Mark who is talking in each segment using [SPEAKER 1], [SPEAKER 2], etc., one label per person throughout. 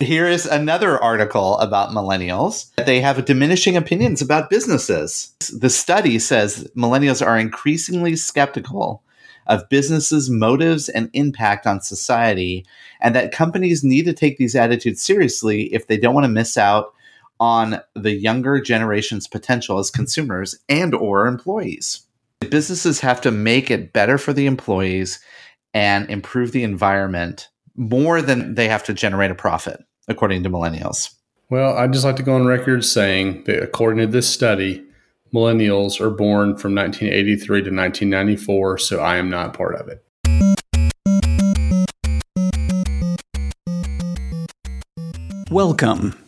[SPEAKER 1] Here is another article about millennials. They have diminishing opinions about businesses. The study says millennials are increasingly skeptical of businesses' motives and impact on society, and that companies need to take these attitudes seriously if they don't want to miss out on the younger generation's potential as consumers and or employees. Businesses have to make it better for the employees and improve the environment more than they have to generate a profit, according to millennials.
[SPEAKER 2] Well, I'd just like to go on record saying that according to this study, millennials are born from 1983 to 1994, so I am not part of it.
[SPEAKER 3] Welcome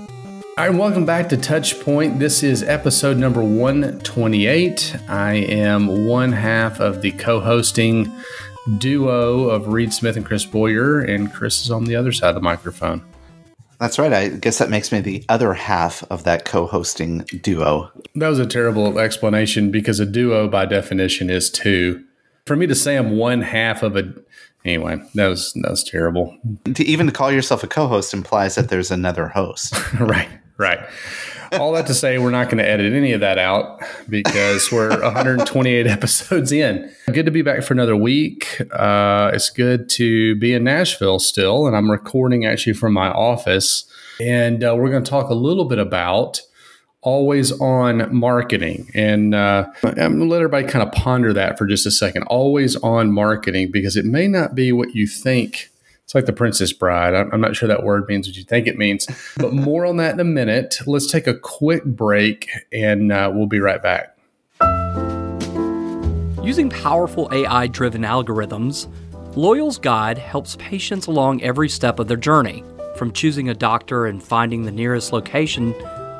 [SPEAKER 2] All right, welcome back to Touchpoint. This is episode number 128. I am one half of the co hosting duo of Reed Smith and Chris Boyer, and Chris is on the other side of the microphone.
[SPEAKER 1] That's right. I guess that makes me the other half of that co hosting duo.
[SPEAKER 2] That was a terrible explanation because a duo, by definition, is two. For me to say I'm one half of a Anyway, that was that was terrible.
[SPEAKER 1] To even call yourself a co-host implies that there's another host.
[SPEAKER 2] right. Right. All that to say, we're not going to edit any of that out because we're 128 episodes in. Good to be back for another week. Uh, it's good to be in Nashville still, and I'm recording actually from my office. And uh, we're going to talk a little bit about always on marketing. And uh, I'm going to let everybody kind of ponder that for just a second. Always on marketing because it may not be what you think it's like the Princess Bride. I'm not sure that word means what you think it means, but more on that in a minute. Let's take a quick break and uh, we'll be right back.
[SPEAKER 4] Using powerful AI driven algorithms, Loyal's Guide helps patients along every step of their journey, from choosing a doctor and finding the nearest location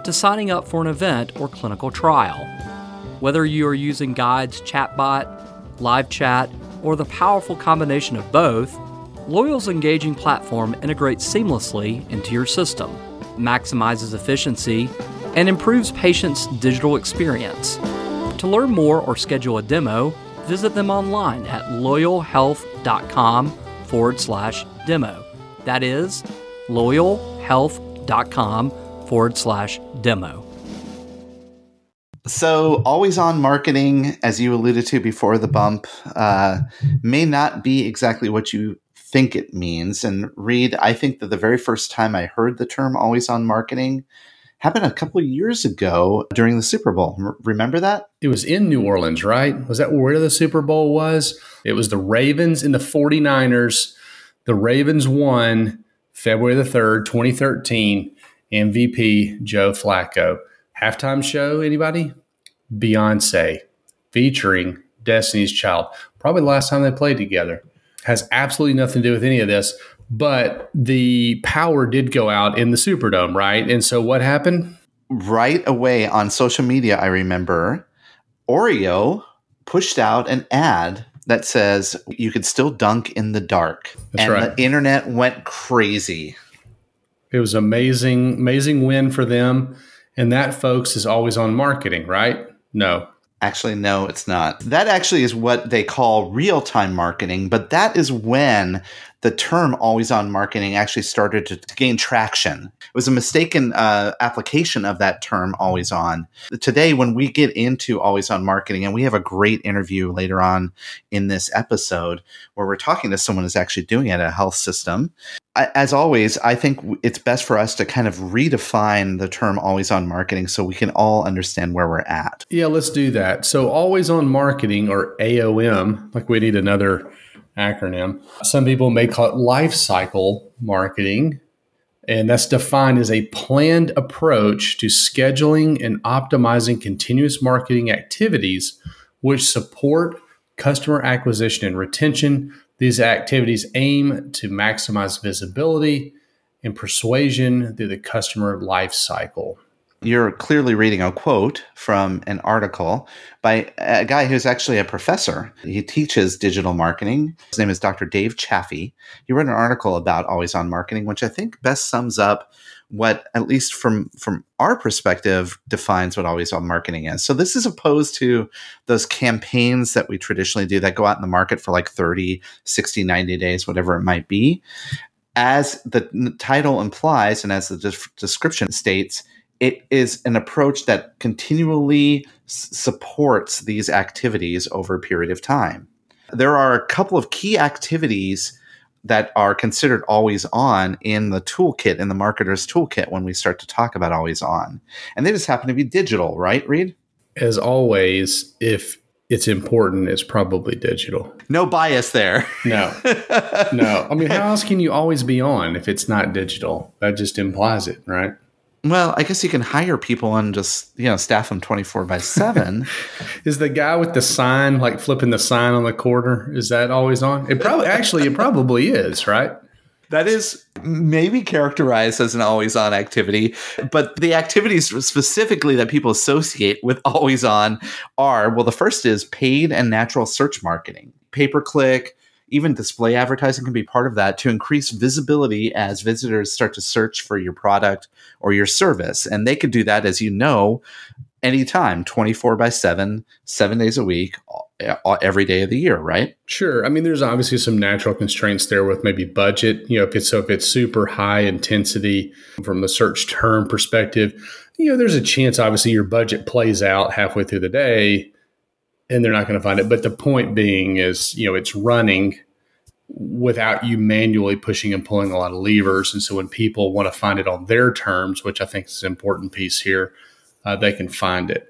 [SPEAKER 4] to signing up for an event or clinical trial. Whether you are using Guide's chatbot, live chat, or the powerful combination of both, Loyal's engaging platform integrates seamlessly into your system, maximizes efficiency, and improves patients' digital experience. To learn more or schedule a demo, visit them online at loyalhealth.com forward slash demo. That is loyalhealth.com forward slash demo.
[SPEAKER 1] So, always on marketing, as you alluded to before the bump, uh, may not be exactly what you think it means. And Reed, I think that the very first time I heard the term always on marketing happened a couple years ago during the Super Bowl. R- remember that?
[SPEAKER 2] It was in New Orleans, right? Was that where the Super Bowl was? It was the Ravens and the 49ers. The Ravens won February the 3rd, 2013. MVP Joe Flacco. Halftime show, anybody? Beyonce featuring Destiny's Child. Probably the last time they played together has absolutely nothing to do with any of this. But the power did go out in the Superdome, right? And so what happened?
[SPEAKER 1] Right away on social media, I remember Oreo pushed out an ad that says you could still dunk in the dark.
[SPEAKER 2] That's
[SPEAKER 1] and
[SPEAKER 2] right.
[SPEAKER 1] the internet went crazy.
[SPEAKER 2] It was amazing, amazing win for them. And that, folks, is always on marketing, right? No,
[SPEAKER 1] Actually, no, it's not. That actually is what they call real time marketing, but that is when the term always on marketing actually started to, to gain traction. It was a mistaken uh, application of that term always on. Today, when we get into always on marketing, and we have a great interview later on in this episode where we're talking to someone who's actually doing it at a health system. As always, I think it's best for us to kind of redefine the term always on marketing so we can all understand where we're at.
[SPEAKER 2] Yeah, let's do that. So, always on marketing or AOM, like we need another acronym. Some people may call it life cycle marketing. And that's defined as a planned approach to scheduling and optimizing continuous marketing activities which support customer acquisition and retention. These activities aim to maximize visibility and persuasion through the customer life cycle.
[SPEAKER 1] You're clearly reading a quote from an article by a guy who's actually a professor. He teaches digital marketing. His name is Dr. Dave Chaffey. He wrote an article about always on marketing, which I think best sums up what at least from from our perspective defines what always on marketing is so this is opposed to those campaigns that we traditionally do that go out in the market for like 30 60 90 days whatever it might be as the title implies and as the de- description states it is an approach that continually s- supports these activities over a period of time. There are a couple of key activities that are considered always on in the toolkit in the marketer's toolkit when we start to talk about always on. And they just happen to be digital right reed?
[SPEAKER 2] As always if it's important it's probably digital.
[SPEAKER 1] No bias there.
[SPEAKER 2] No. No. I mean how else can you always be on if it's not digital? That just implies it right
[SPEAKER 1] well, I guess you can hire people and just, you know, staff them 24 by 7.
[SPEAKER 2] is the guy with the sign, like flipping the sign on the corner, is that always on? It probably, actually, it probably is, right?
[SPEAKER 1] That is maybe characterized as an always on activity, but the activities specifically that people associate with always on are well, the first is paid and natural search marketing, pay per click, even display advertising can be part of that to increase visibility as visitors start to search for your product or your service. And they could do that, as you know, anytime, 24 by 7, seven days a week, every day of the year, right?
[SPEAKER 2] Sure. I mean, there's obviously some natural constraints there with maybe budget. You know, if it's so if it's super high intensity from the search term perspective, you know, there's a chance obviously your budget plays out halfway through the day and they're not going to find it. But the point being is, you know, it's running without you manually pushing and pulling a lot of levers. And so when people want to find it on their terms, which I think is an important piece here, uh, they can find it.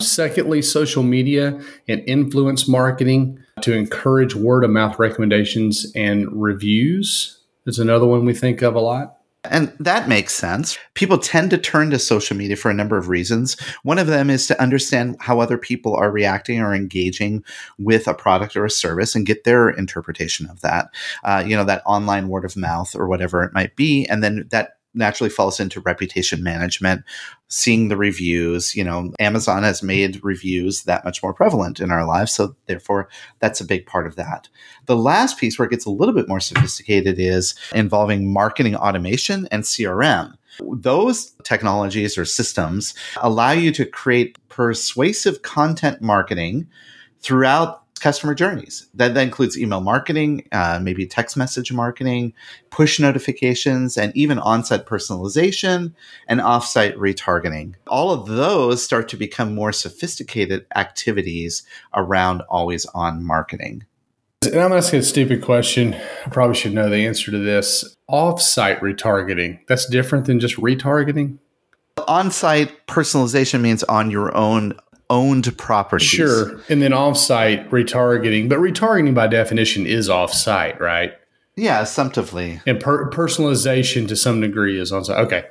[SPEAKER 2] Secondly, social media and influence marketing to encourage word of mouth recommendations and reviews is another one we think of a lot.
[SPEAKER 1] And that makes sense. People tend to turn to social media for a number of reasons. One of them is to understand how other people are reacting or engaging with a product or a service and get their interpretation of that. Uh, you know, that online word of mouth or whatever it might be. And then that naturally falls into reputation management, seeing the reviews. You know, Amazon has mm-hmm. made reviews that much more prevalent in our lives. So, therefore, that's a big part of that. The last piece where it gets a little bit more sophisticated is involving marketing automation and CRM. Those technologies or systems allow you to create persuasive content marketing throughout customer journeys. That, that includes email marketing, uh, maybe text message marketing, push notifications, and even on-site personalization and off-site retargeting. All of those start to become more sophisticated activities around always-on marketing.
[SPEAKER 2] And I'm asking a stupid question. I probably should know the answer to this. Off-site retargeting, that's different than just retargeting?
[SPEAKER 1] On-site personalization means on your own owned properties.
[SPEAKER 2] Sure. And then offsite retargeting, but retargeting by definition is offsite, right?
[SPEAKER 1] Yeah, assumptively.
[SPEAKER 2] And per- personalization to some degree is on site. Okay.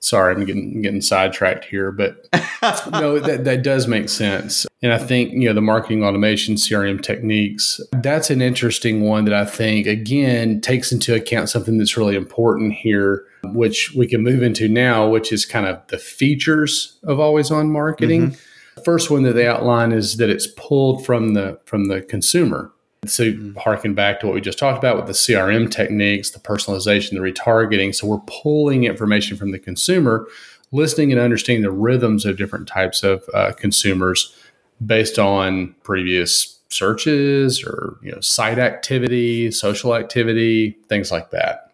[SPEAKER 2] Sorry, I'm getting getting sidetracked here, but no, that, that does make sense. And I think, you know, the marketing automation CRM techniques, that's an interesting one that I think again takes into account something that's really important here, which we can move into now, which is kind of the features of always on marketing. Mm-hmm first one that they outline is that it's pulled from the from the consumer. So mm-hmm. harken back to what we just talked about with the CRM techniques, the personalization, the retargeting. So we're pulling information from the consumer, listening and understanding the rhythms of different types of uh, consumers based on previous searches or you know site activity, social activity, things like that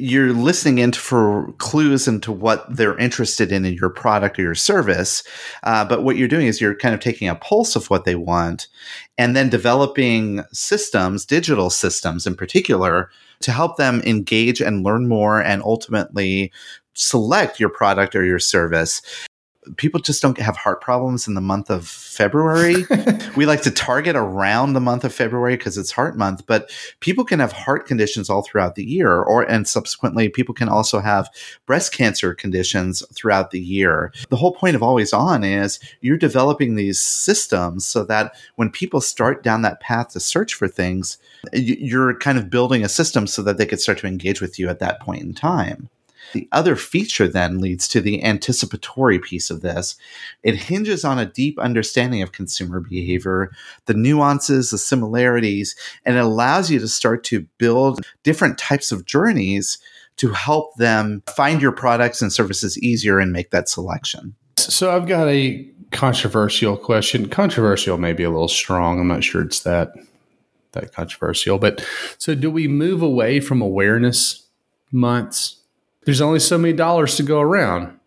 [SPEAKER 1] you're listening in for clues into what they're interested in in your product or your service. Uh, but what you're doing is you're kind of taking a pulse of what they want and then developing systems, digital systems in particular, to help them engage and learn more and ultimately select your product or your service people just don't have heart problems in the month of February. we like to target around the month of February because it's heart month, but people can have heart conditions all throughout the year or and subsequently people can also have breast cancer conditions throughout the year. The whole point of always on is you're developing these systems so that when people start down that path to search for things, you're kind of building a system so that they could start to engage with you at that point in time. The other feature then leads to the anticipatory piece of this. It hinges on a deep understanding of consumer behavior, the nuances, the similarities, and it allows you to start to build different types of journeys to help them find your products and services easier and make that selection.
[SPEAKER 2] So I've got a controversial question. Controversial may be a little strong. I'm not sure it's that that controversial. But so do we move away from awareness months? There's only so many dollars to go around.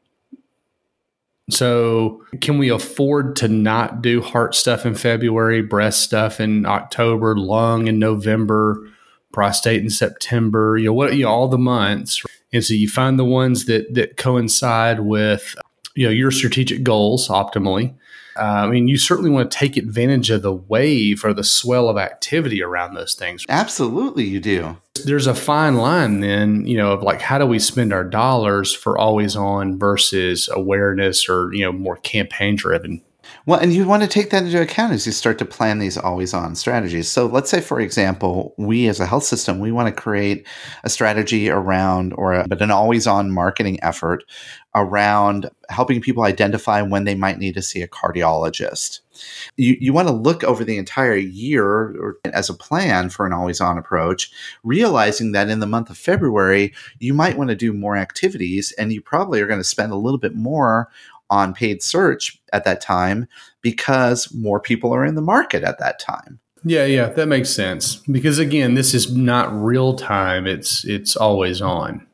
[SPEAKER 2] So, can we afford to not do heart stuff in February, breast stuff in October, lung in November, prostate in September? You know what? You know all the months, and so you find the ones that that coincide with you know your strategic goals optimally, uh, I mean, you certainly want to take advantage of the wave or the swell of activity around those things.
[SPEAKER 1] Absolutely, you do.
[SPEAKER 2] There's a fine line then, you know, of like how do we spend our dollars for always on versus awareness or, you know, more campaign driven
[SPEAKER 1] well, and you want to take that into account as you start to plan these always on strategies. So let's say, for example, we as a health system, we want to create a strategy around or a, but an always on marketing effort around helping people identify when they might need to see a cardiologist. You, you want to look over the entire year or, as a plan for an always on approach, realizing that in the month of February, you might want to do more activities and you probably are going to spend a little bit more on paid search at that time because more people are in the market at that time.
[SPEAKER 2] Yeah, yeah, that makes sense. Because again, this is not real time, it's it's always on.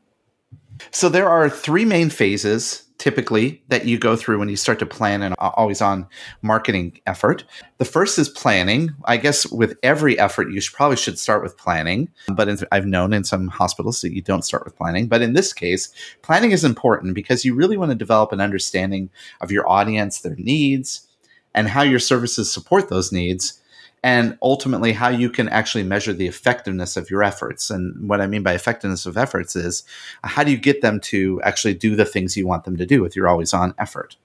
[SPEAKER 1] So there are three main phases typically that you go through when you start to plan an uh, always on marketing effort. The first is planning. I guess with every effort, you should, probably should start with planning. But in, I've known in some hospitals that you don't start with planning. But in this case, planning is important because you really want to develop an understanding of your audience, their needs, and how your services support those needs and ultimately how you can actually measure the effectiveness of your efforts. And what I mean by effectiveness of efforts is how do you get them to actually do the things you want them to do with your always on effort?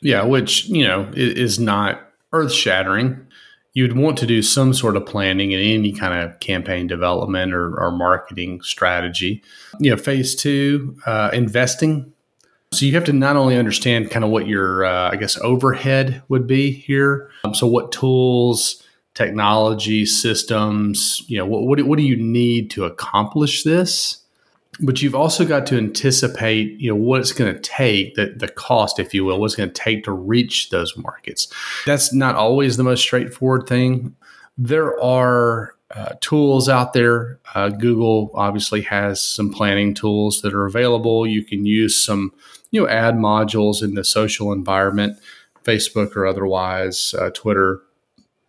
[SPEAKER 2] Yeah, which, you know, is not earth shattering. You'd want to do some sort of planning in any kind of campaign development or, or marketing strategy. You know, phase two, uh, investing. So you have to not only understand kind of what your, uh, I guess, overhead would be here. Um, so what tools, technology systems you know what, what, what do you need to accomplish this? But you've also got to anticipate you know what it's going to take the, the cost if you will what's going to take to reach those markets. That's not always the most straightforward thing. There are uh, tools out there. Uh, google obviously has some planning tools that are available. You can use some you know ad modules in the social environment facebook or otherwise uh, twitter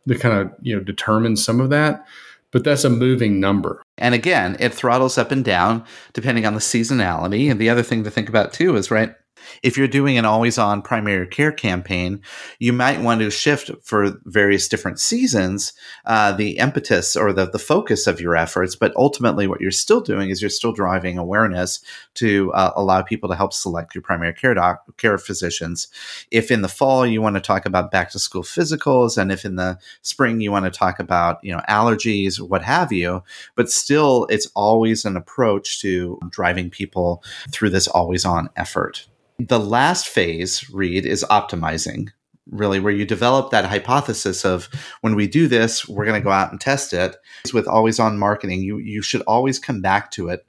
[SPEAKER 2] to kind of you know determine some of that but that's a moving number.
[SPEAKER 1] And again it throttles up and down depending on the seasonality. And the other thing to think about too is right if you're doing an always on primary care campaign, you might want to shift for various different seasons uh, the impetus or the, the focus of your efforts. But ultimately, what you're still doing is you're still driving awareness to uh, allow people to help select your primary care doc, care physicians. If in the fall you want to talk about back to school physicals, and if in the spring you want to talk about you know allergies, what have you, but still it's always an approach to driving people through this always on effort. The last phase, Reed, is optimizing, really, where you develop that hypothesis of when we do this, we're going to go out and test it. With always on marketing, you, you should always come back to it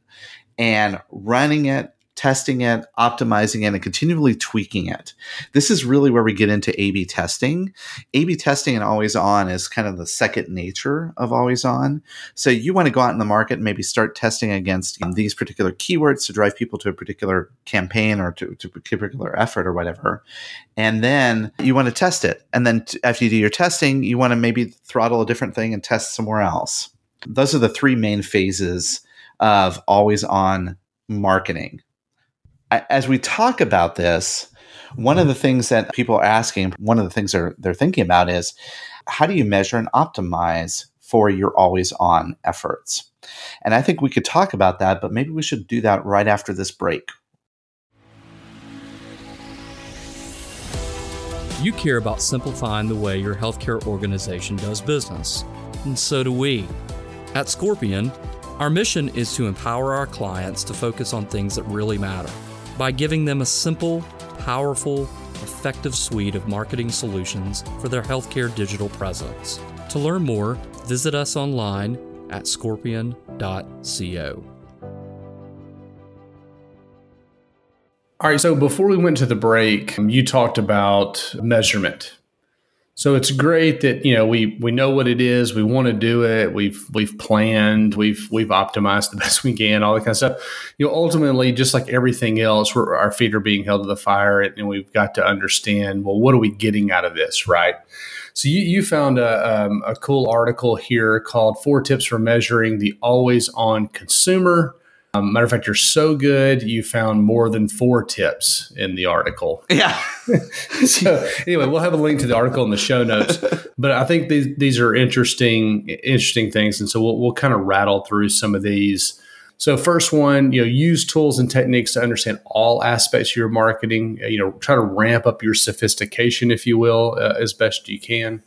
[SPEAKER 1] and running it testing it, optimizing it, and continually tweaking it. This is really where we get into A B testing. A B testing and always on is kind of the second nature of always on. So you want to go out in the market and maybe start testing against know, these particular keywords to drive people to a particular campaign or to, to, a particular effort or whatever. And then you want to test it. And then t- after you do your testing, you want to maybe throttle a different thing and test somewhere else. Those are the three main phases of always on marketing as we talk about this, one of the things that people are asking, one of the things they're, they're thinking about is how do you measure and optimize for your always on efforts? And I think we could talk about that, but maybe we should do that right after this break.
[SPEAKER 4] You care about simplifying the way your healthcare organization does business, and so do we. At Scorpion, Our mission is to empower our clients to focus on things that really matter by giving them a simple, powerful, effective suite of marketing solutions for their healthcare digital presence. To learn more, visit us online at scorpion.co.
[SPEAKER 2] All right. So before we went to the break, you talked about measurement. So it's great that you know we we know what it is. We want to do it. We've we've planned. We've we've optimized the best we can. All that kind of stuff. You know, ultimately, just like everything else, our feet are being held to the fire, and we've got to understand. Well, what are we getting out of this, right? So you, you found a, um, a cool article here called Four Tips for Measuring the Always On Consumer um, matter of fact, you're so good, you found more than four tips in the article.
[SPEAKER 1] Yeah.
[SPEAKER 2] so anyway, we'll have a link to the article in the show notes. But I think these these are interesting interesting things, and so we'll we'll kind of rattle through some of these. So first one, you know, use tools and techniques to understand all aspects of your marketing. You know, try to ramp up your sophistication, if you will, uh, as best you can.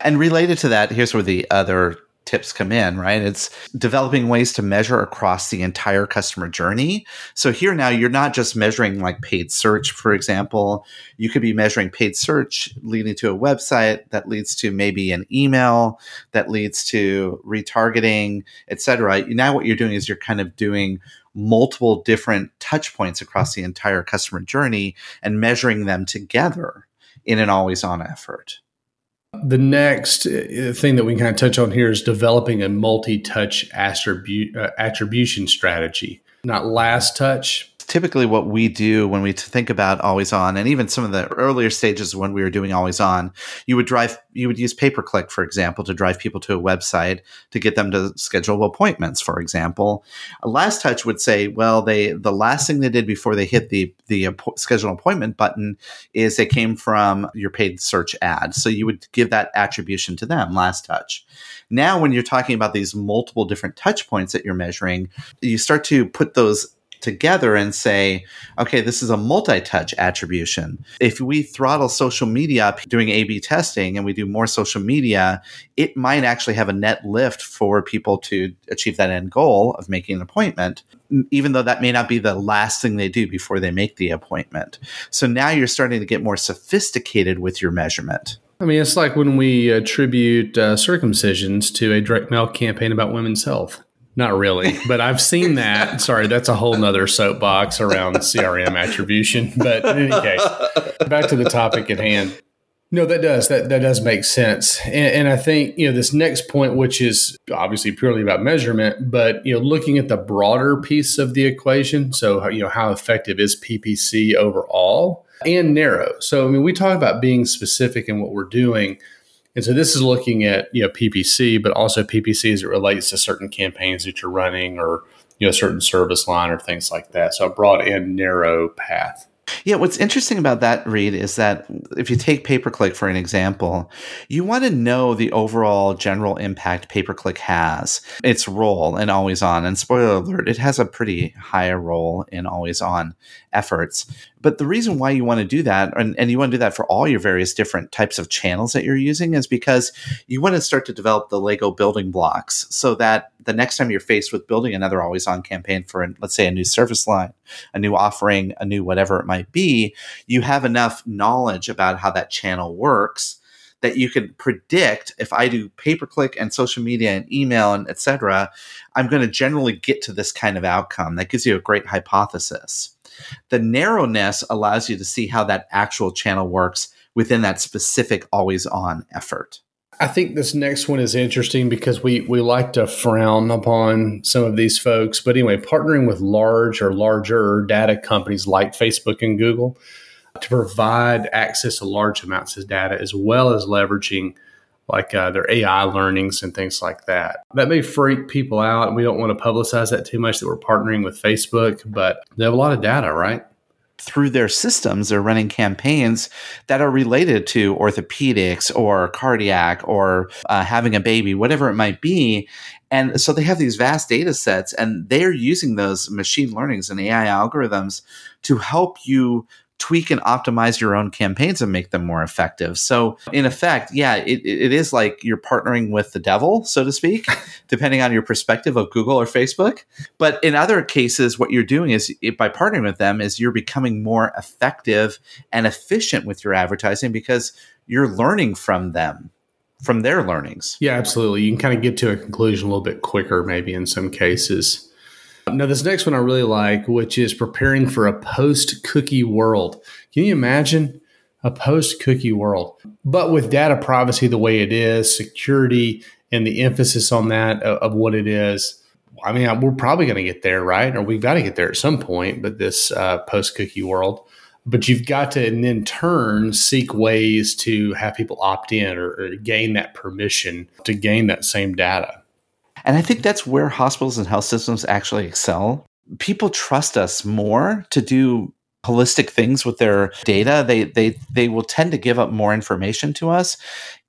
[SPEAKER 1] And related to that, here's where the other tips come in, right? It's developing ways to measure across the entire customer journey. So here now you're not just measuring like paid search, for example. You could be measuring paid search leading to a website that leads to maybe an email that leads to retargeting, etc. Now what you're doing is you're kind of doing multiple different touch points across the entire customer journey and measuring them together in an always on effort.
[SPEAKER 2] The next uh, thing that we kind of touch on here is developing a multi touch attribu- uh, attribution strategy. Not last touch,
[SPEAKER 1] typically what we do when we think about always on and even some of the earlier stages when we were doing always on you would drive you would use pay per click for example to drive people to a website to get them to schedule appointments for example. Last touch would say well they the last thing they did before they hit the the schedule appointment button is they came from your paid search ad. So you would give that attribution to them last touch. Now when you're talking about these multiple different touch points that you're measuring you start to put those together and say, okay, this is a multi touch attribution. If we throttle social media doing A B testing and we do more social media, it might actually have a net lift for people to achieve that end goal of making an appointment, even though that may not be the last thing they do before they make the appointment. So now you're starting to get more sophisticated with your measurement.
[SPEAKER 2] I mean, it's like when we attribute uh, circumcisions to a direct mail campaign about women's health. Not really, but I've seen that. Sorry, that's a whole nother soapbox around CRM attribution. But in any case, back to the topic at hand. No, that does that that does make sense, and, and, I think you know this next point, which is obviously purely about measurement, but you know looking at the broader piece of the equation. So you know how effective is PPC overall and narrow. So I mean, we talk about being specific in what we're doing and so this is looking at you know PPC, but also PPC as it relates to certain campaigns that you're running or you know a certain service line or things like that. So a broad and narrow path.
[SPEAKER 1] Yeah, what's interesting about that, Reed, is that if you take pay per click for an example, you want to know the overall general impact pay per click has, its role in always on. And spoiler alert, it has a pretty high role in always on efforts. But the reason why you want to do that, and, and you want to do that for all your various different types of channels that you're using, is because you want to start to develop the Lego building blocks so that the next time you're faced with building another always on campaign for, let's say, a new service line, a new offering, a new whatever it might be, you have enough knowledge about how that channel works that you can predict if I do pay per click and social media and email and etc. I'm going to generally get to this kind of outcome. That gives you a great hypothesis. The narrowness allows you to see how that actual channel works within that specific always on effort.
[SPEAKER 2] I think this next one is interesting because we we like to frown upon some of these folks, but anyway, partnering with large or larger data companies like Facebook and Google to provide access to large amounts of data as well as leveraging like uh, their AI learnings and things like that. That may freak people out. We don't want to publicize that too much that we're partnering with Facebook, but they have a lot of data, right?
[SPEAKER 1] through their systems, they're running campaigns that are related to orthopedics or cardiac or uh, having a baby, whatever it might be. And so they have these vast data sets, and they're using those machine learnings and AI algorithms to help you tweak and optimize your own campaigns and make them more effective. So, in effect, yeah, it, it is like you're partnering with the devil, so to speak, depending on your perspective of Google or Facebook. But in other cases, what you're doing is by partnering with them is you're becoming more effective and efficient with your advertising because you're learning from them from their learnings.
[SPEAKER 2] Yeah, absolutely. You can kind of get to a conclusion a little bit quicker, maybe in some cases. Now, this next one I really like, which is preparing for a post cookie world. Can you imagine a post cookie world? But with data privacy the way it is, security, and the emphasis on that of, of what it is. I mean, we're probably going to get there, right? Or we've got to get there at some point, but this uh, post cookie world. But you've got to, and in turn, seek ways to have people opt in or, or gain that permission to gain that same data.
[SPEAKER 1] And I think that's where hospitals and health systems actually excel. People trust us more to do holistic things with their data. They they they will tend to give up more information to us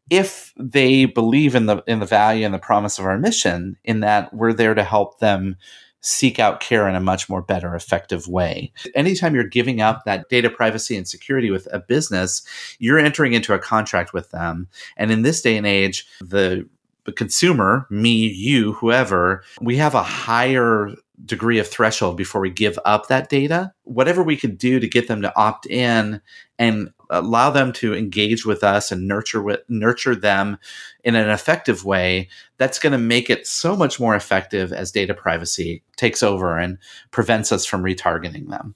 [SPEAKER 1] if they believe in the in the value and the promise of our mission in that we're there to help them seek out care in a much more better effective way. Anytime you're giving up that data privacy and security with a business, you're entering into a contract with them. And in this day and age, the the consumer, me, you, whoever, we have a higher degree of threshold before we give up that data. Whatever we can do to get them to opt in and allow them to engage with us and nurture with, nurture them in an effective way, that's going to make it so much more effective as data privacy takes over and prevents us from retargeting them.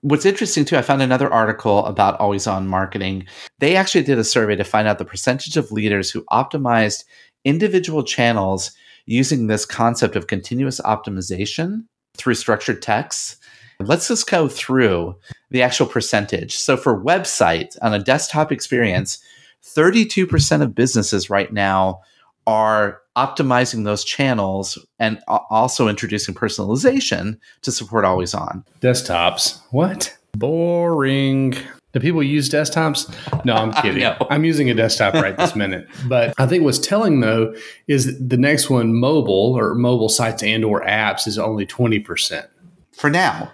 [SPEAKER 1] What's interesting too, I found another article about always on marketing. They actually did a survey to find out the percentage of leaders who optimized individual channels using this concept of continuous optimization through structured text. Let's just go through the actual percentage. So for websites on a desktop experience, 32% of businesses right now are optimizing those channels and also introducing personalization to support always on.
[SPEAKER 2] Desktops. What? Boring. Do people use desktops? No, I'm kidding. I'm using a desktop right this minute. But I think what's telling though is the next one, mobile or mobile sites and or apps, is only 20%.
[SPEAKER 1] For now,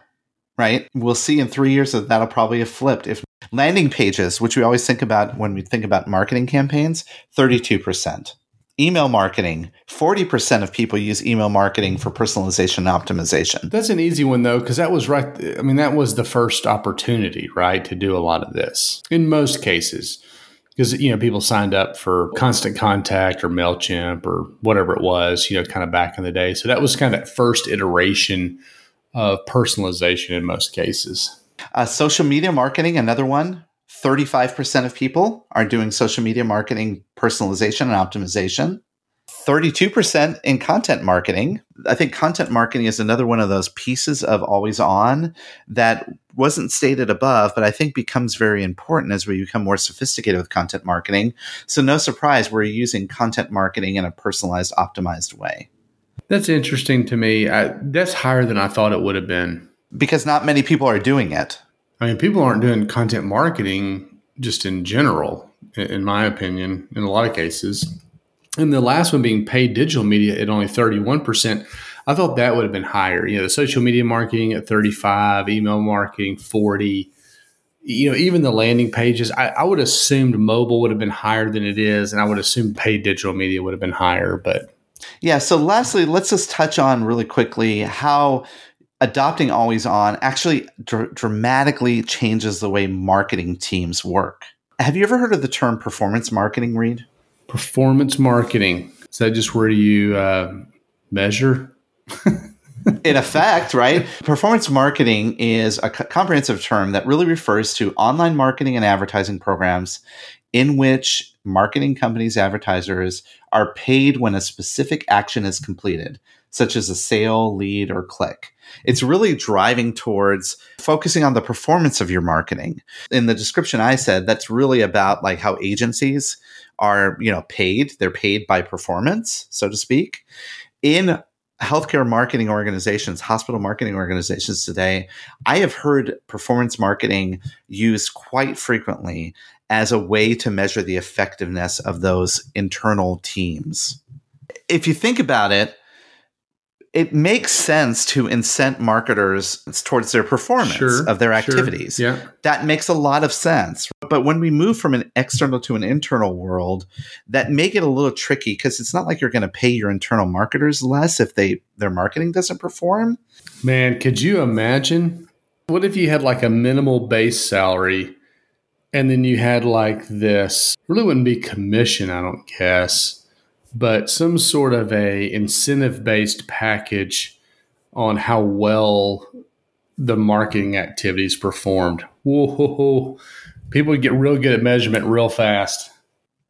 [SPEAKER 1] right? We'll see in three years that that'll probably have flipped. If landing pages, which we always think about when we think about marketing campaigns, 32% email marketing. 40% of people use email marketing for personalization and optimization.
[SPEAKER 2] That's an easy one though because that was right i mean that was the first opportunity right to do a lot of this in most cases. Because you know people signed up for constant contact or mailchimp or whatever it was you know kind of back in the day. So that was kind of that first iteration of personalization in most cases.
[SPEAKER 1] Uh, social media marketing another one 35% of people are doing social media marketing personalization and optimization. 32% in content marketing. I think content marketing is another one of those pieces of always on that wasn't stated above, but I think becomes very important as we become more sophisticated with content marketing. So, no surprise, we're using content marketing in a personalized, optimized way.
[SPEAKER 2] That's interesting to me. I, that's higher than I thought it would have been.
[SPEAKER 1] Because not many people are doing it.
[SPEAKER 2] I mean, people aren't doing content marketing just in general, in my opinion, in a lot of cases. And the last one being paid digital media at only 31%. I thought that would have been higher. You know, the social media marketing at 35, email marketing 40. You know, even the landing pages, I, I would assumed mobile would have been higher than it is, and I would assume paid digital media would have been higher. But
[SPEAKER 1] yeah. So, lastly, let's just touch on really quickly how adopting always on actually dr- dramatically changes the way marketing teams work. Have you ever heard of the term performance marketing, Reed?
[SPEAKER 2] Performance marketing. Is that just where you uh, measure?
[SPEAKER 1] in effect, right? Performance marketing is a comprehensive term that really refers to online marketing and advertising programs in which marketing companies, advertisers are paid when a specific action is completed, such as a sale, lead, or click. It's really driving towards focusing on the performance of your marketing. In the description I said, that's really about like how agencies are, you know, paid. They're paid by performance, so to speak. In healthcare marketing organizations, hospital marketing organizations today, I have heard performance marketing used quite frequently as a way to measure the effectiveness of those internal teams. If you think about it, it makes sense to incent marketers towards their performance
[SPEAKER 2] Sure,
[SPEAKER 1] of their
[SPEAKER 2] sure.
[SPEAKER 1] activities.
[SPEAKER 2] Yeah.
[SPEAKER 1] That makes a lot of sense. But when we move from an external to an internal world, that make it a little tricky because it's not like you're going to pay your internal marketers less if they their marketing doesn't perform.
[SPEAKER 2] Man, could you imagine? What if you had like a minimal base salary and then you had like this really wouldn't be commission, I don't guess, but some sort of a incentive based package on how well the marketing activities performed. Whoa, people would get real good at measurement real fast.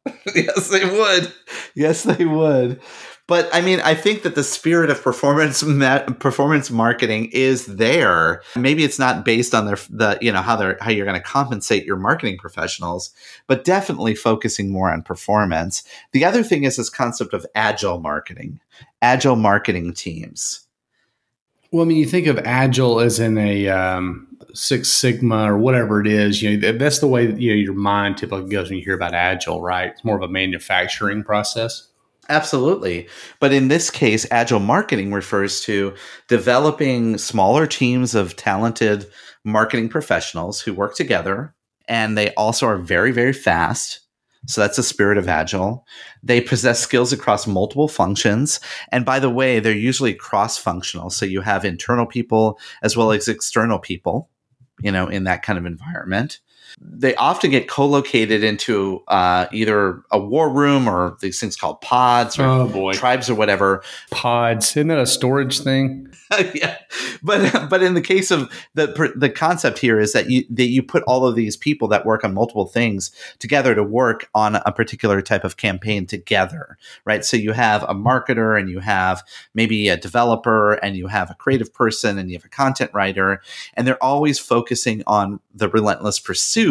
[SPEAKER 1] yes, they would. Yes, they would. But I mean, I think that the spirit of performance ma- performance marketing is there. Maybe it's not based on their the you know how they're how you're going to compensate your marketing professionals, but definitely focusing more on performance. The other thing is this concept of agile marketing, agile marketing teams.
[SPEAKER 2] Well, I mean, you think of agile as in a um, Six Sigma or whatever it is. You know, that's the way you know your mind typically goes when you hear about agile, right? It's more of a manufacturing process.
[SPEAKER 1] Absolutely. But in this case, agile marketing refers to developing smaller teams of talented marketing professionals who work together and they also are very, very fast. So that's the spirit of agile. They possess skills across multiple functions. And by the way, they're usually cross functional. So you have internal people as well as external people, you know, in that kind of environment they often get co-located into uh, either a war room or these things called pods or
[SPEAKER 2] Oh
[SPEAKER 1] tribes or whatever.
[SPEAKER 2] pods! Isn't that a storage thing?
[SPEAKER 1] yeah, but but in the case of the the concept here is that you that you put all of these people that work on multiple things together to work on a particular type of campaign together, right? So you have a marketer and you have maybe a developer and you have a creative person and you have a content writer, and they're always focusing on the relentless pursuit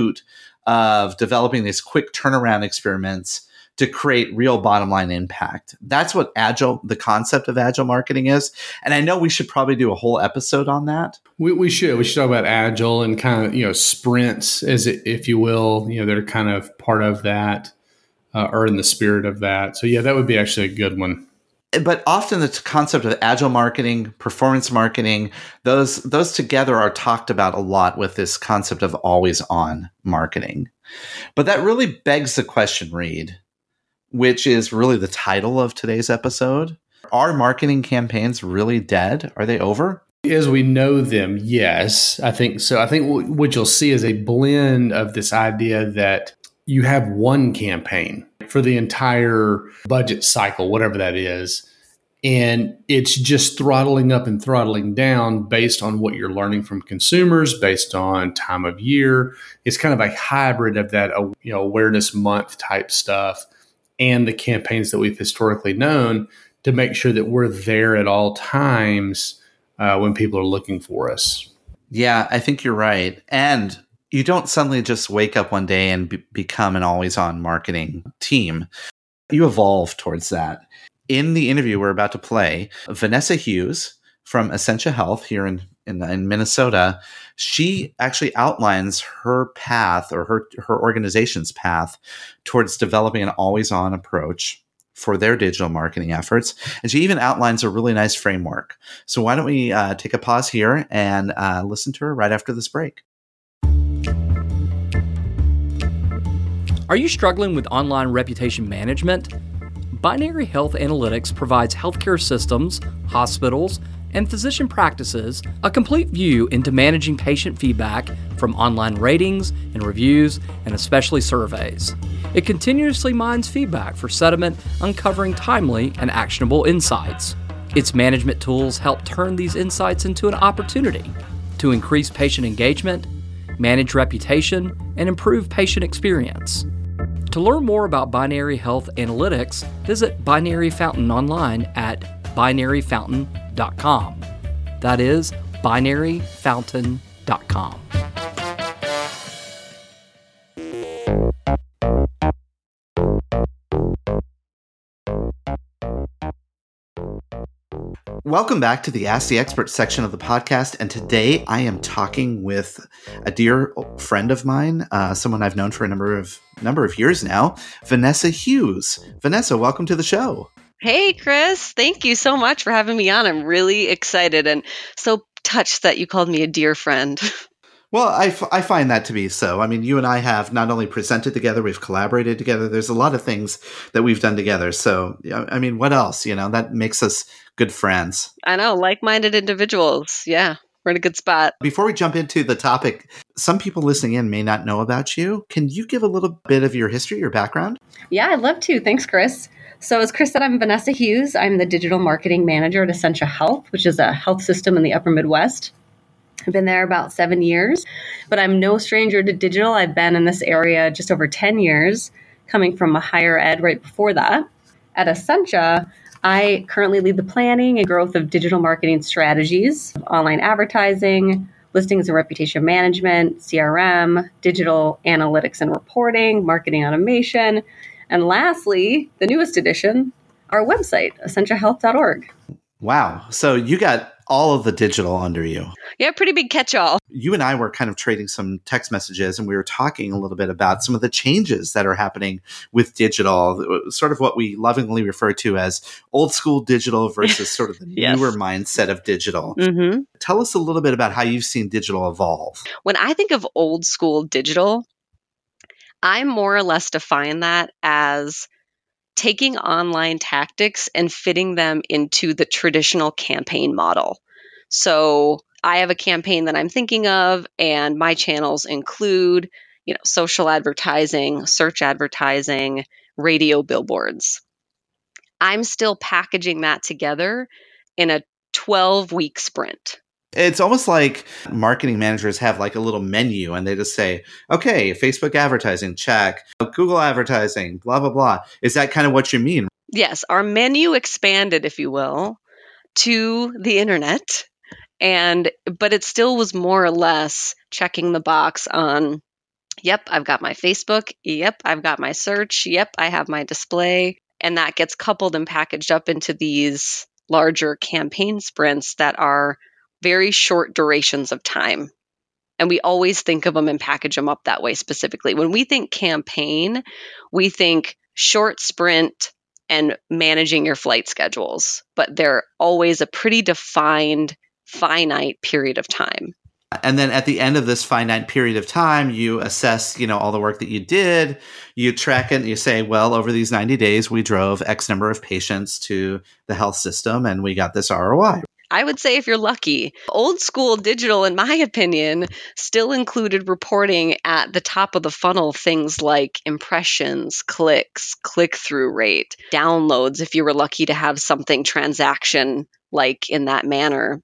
[SPEAKER 1] of developing these quick turnaround experiments to create real bottom line impact. That's what agile, the concept of agile marketing is. And I know we should probably do a whole episode on that.
[SPEAKER 2] We, we should we should talk about agile and kind of you know sprints, as it, if you will. You know, they're kind of part of that, uh, or in the spirit of that. So yeah, that would be actually a good one.
[SPEAKER 1] But often the concept of agile marketing, performance marketing, those those together are talked about a lot with this concept of always on marketing. But that really begs the question, Reed, which is really the title of today's episode. Are marketing campaigns really dead? Are they over?
[SPEAKER 2] As we know them, yes, I think so. I think what you'll see is a blend of this idea that you have one campaign for the entire budget cycle, whatever that is. And it's just throttling up and throttling down based on what you're learning from consumers, based on time of year. It's kind of a hybrid of that, uh, you know, awareness month type stuff and the campaigns that we've historically known to make sure that we're there at all times uh, when people are looking for us.
[SPEAKER 1] Yeah, I think you're right. And you don't suddenly just wake up one day and be- become an always on marketing team. You evolve towards that. In the interview we're about to play, Vanessa Hughes from Essentia Health here in, in, in Minnesota, she actually outlines her path or her, her organization's path towards developing an always on approach for their digital marketing efforts. And she even outlines a really nice framework. So why don't we uh, take a pause here and uh, listen to her right after this break?
[SPEAKER 4] Are you struggling with online reputation management? Binary Health Analytics provides healthcare systems, hospitals, and physician practices a complete view into managing patient feedback from online ratings and reviews, and especially surveys. It continuously mines feedback for sentiment, uncovering timely and actionable insights. Its management tools help turn these insights into an opportunity to increase patient engagement, manage reputation, and improve patient experience. To learn more about Binary Health Analytics, visit Binary Fountain online at binaryfountain.com. That is binaryfountain.com.
[SPEAKER 1] Welcome back to the Ask the Expert section of the podcast. And today I am talking with a dear friend of mine, uh, someone I've known for a number of number of years now, Vanessa Hughes. Vanessa, welcome to the show.
[SPEAKER 5] Hey, Chris. Thank you so much for having me on. I'm really excited and so touched that you called me a dear friend.
[SPEAKER 1] Well, I, f- I find that to be so. I mean, you and I have not only presented together, we've collaborated together. There's a lot of things that we've done together. So, I mean, what else? You know, that makes us good friends.
[SPEAKER 5] I know, like minded individuals. Yeah, we're in a good spot.
[SPEAKER 1] Before we jump into the topic, some people listening in may not know about you. Can you give a little bit of your history, your background?
[SPEAKER 6] Yeah, I'd love to. Thanks, Chris. So, as Chris said, I'm Vanessa Hughes. I'm the digital marketing manager at Essentia Health, which is a health system in the upper Midwest. I've been there about seven years, but I'm no stranger to digital. I've been in this area just over 10 years, coming from a higher ed right before that. At Essentia, I currently lead the planning and growth of digital marketing strategies, online advertising, listings and reputation management, CRM, digital analytics and reporting, marketing automation, and lastly, the newest addition, our website, essentiahealth.org.
[SPEAKER 1] Wow. So you got all of the digital under you.
[SPEAKER 5] Yeah, pretty big catch all.
[SPEAKER 1] You and I were kind of trading some text messages and we were talking a little bit about some of the changes that are happening with digital, sort of what we lovingly refer to as old school digital versus sort of the yes. newer mindset of digital. Mm-hmm. Tell us a little bit about how you've seen digital evolve.
[SPEAKER 5] When I think of old school digital, I more or less define that as taking online tactics and fitting them into the traditional campaign model. So I have a campaign that I'm thinking of, and my channels include, you know, social advertising, search advertising, radio billboards. I'm still packaging that together in a 12 week sprint.
[SPEAKER 1] It's almost like marketing managers have like a little menu and they just say, okay, Facebook advertising, check, Google advertising, blah, blah, blah. Is that kind of what you mean?
[SPEAKER 5] Yes. Our menu expanded, if you will, to the internet. And, but it still was more or less checking the box on, yep, I've got my Facebook. Yep, I've got my search. Yep, I have my display. And that gets coupled and packaged up into these larger campaign sprints that are very short durations of time. And we always think of them and package them up that way specifically. When we think campaign, we think short sprint and managing your flight schedules, but they're always a pretty defined, finite period of time.
[SPEAKER 1] And then at the end of this finite period of time, you assess, you know, all the work that you did. You track it and you say, well, over these 90 days, we drove X number of patients to the health system and we got this ROI.
[SPEAKER 5] I would say if you're lucky. Old school digital, in my opinion, still included reporting at the top of the funnel things like impressions, clicks, click through rate, downloads, if you were lucky to have something transaction like in that manner.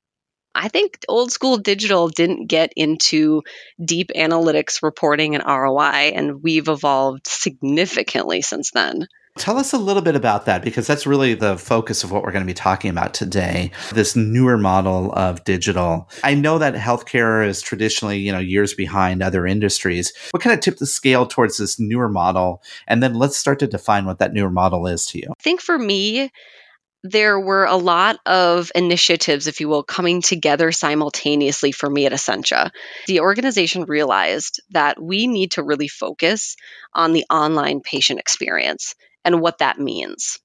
[SPEAKER 5] I think old school digital didn't get into deep analytics reporting and ROI, and we've evolved significantly since then.
[SPEAKER 1] Tell us a little bit about that because that's really the focus of what we're going to be talking about today. This newer model of digital. I know that healthcare is traditionally, you know, years behind other industries. What kind of tipped the scale towards this newer model? And then let's start to define what that newer model is to you.
[SPEAKER 5] I think for me, there were a lot of initiatives, if you will, coming together simultaneously for me at Essentia. The organization realized that we need to really focus on the online patient experience and what that means.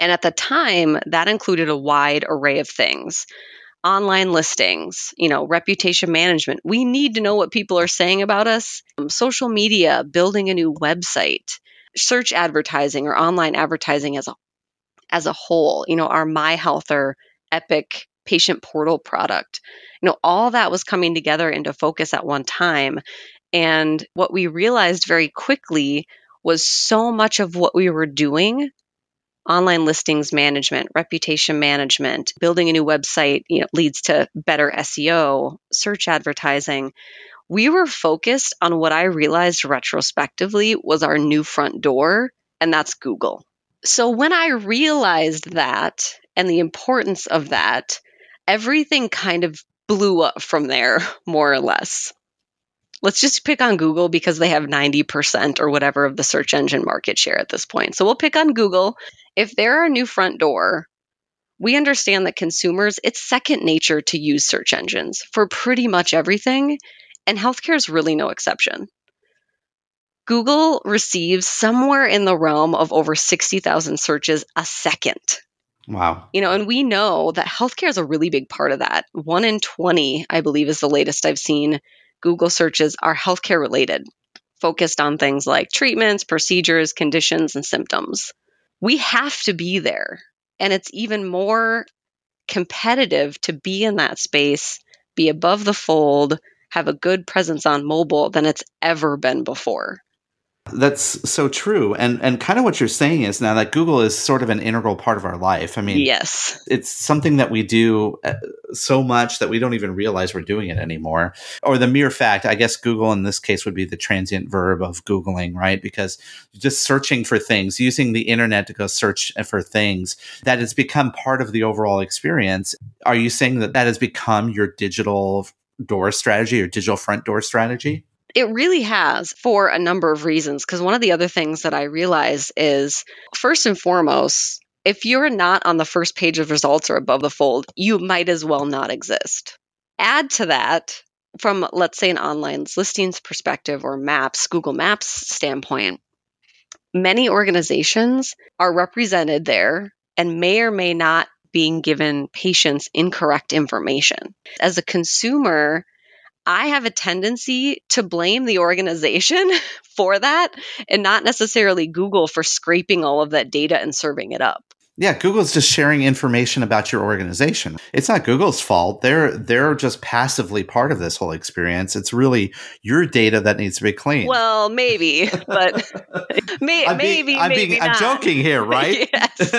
[SPEAKER 5] And at the time, that included a wide array of things online listings, you know, reputation management. We need to know what people are saying about us, um, social media, building a new website, search advertising or online advertising as a as a whole, you know, our My or Epic patient portal product. You know, all that was coming together into focus at one time. And what we realized very quickly was so much of what we were doing online listings management, reputation management, building a new website, you know, leads to better SEO, search advertising. We were focused on what I realized retrospectively was our new front door, and that's Google. So when I realized that and the importance of that, everything kind of blew up from there, more or less let's just pick on Google because they have 90% or whatever of the search engine market share at this point. So we'll pick on Google. If they're our new front door, we understand that consumers, it's second nature to use search engines for pretty much everything, and healthcare is really no exception. Google receives somewhere in the realm of over 60,000 searches a second.
[SPEAKER 1] Wow.
[SPEAKER 5] You know, and we know that healthcare is a really big part of that. One in 20, I believe, is the latest I've seen. Google searches are healthcare related, focused on things like treatments, procedures, conditions, and symptoms. We have to be there. And it's even more competitive to be in that space, be above the fold, have a good presence on mobile than it's ever been before.
[SPEAKER 1] That's so true. And and kind of what you're saying is now that Google is sort of an integral part of our life. I mean,
[SPEAKER 5] yes.
[SPEAKER 1] It's something that we do uh, so much that we don't even realize we're doing it anymore. Or the mere fact, I guess Google in this case would be the transient verb of googling, right? Because just searching for things, using the internet to go search for things, that has become part of the overall experience. Are you saying that that has become your digital door strategy or digital front door strategy?
[SPEAKER 5] It really has for a number of reasons. Because one of the other things that I realize is first and foremost, if you're not on the first page of results or above the fold, you might as well not exist. Add to that, from let's say an online listings perspective or maps, Google Maps standpoint, many organizations are represented there and may or may not being given patients incorrect information. As a consumer, I have a tendency to blame the organization for that and not necessarily Google for scraping all of that data and serving it up.
[SPEAKER 1] Yeah, Google's just sharing information about your organization. It's not Google's fault. They're they're just passively part of this whole experience. It's really your data that needs to be cleaned.
[SPEAKER 5] Well, maybe, but may,
[SPEAKER 1] I'm
[SPEAKER 5] maybe
[SPEAKER 1] being, I'm,
[SPEAKER 5] maybe
[SPEAKER 1] being. I'm joking here, right?
[SPEAKER 5] yes.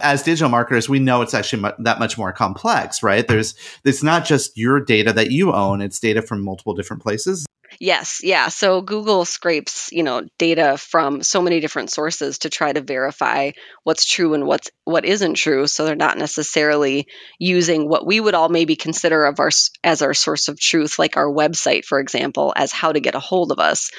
[SPEAKER 1] As digital marketers, we know it's actually mu- that much more complex, right? There's it's not just your data that you own; it's data from multiple different places.
[SPEAKER 5] Yes, yeah. So Google scrapes, you know, data from so many different sources to try to verify what's true and what's what isn't true. So they're not necessarily using what we would all maybe consider of our as our source of truth, like our website, for example, as how to get a hold of us.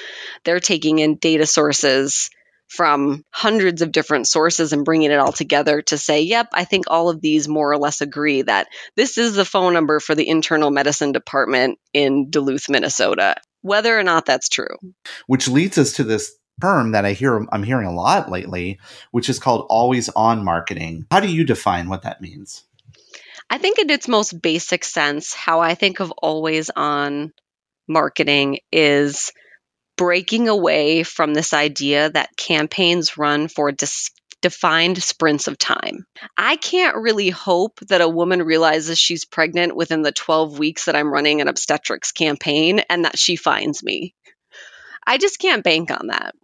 [SPEAKER 5] They're taking in data sources from hundreds of different sources and bringing it all together to say, yep, I think all of these more or less agree that this is the phone number for the internal medicine department in Duluth, Minnesota whether or not that's true.
[SPEAKER 1] Which leads us to this term that I hear I'm hearing a lot lately, which is called always on marketing. How do you define what that means?
[SPEAKER 5] I think in its most basic sense, how I think of always on marketing is breaking away from this idea that campaigns run for dis- defined sprints of time. I can't really hope that a woman realizes she's pregnant within the 12 weeks that I'm running an obstetrics campaign and that she finds me. I just can't bank on that.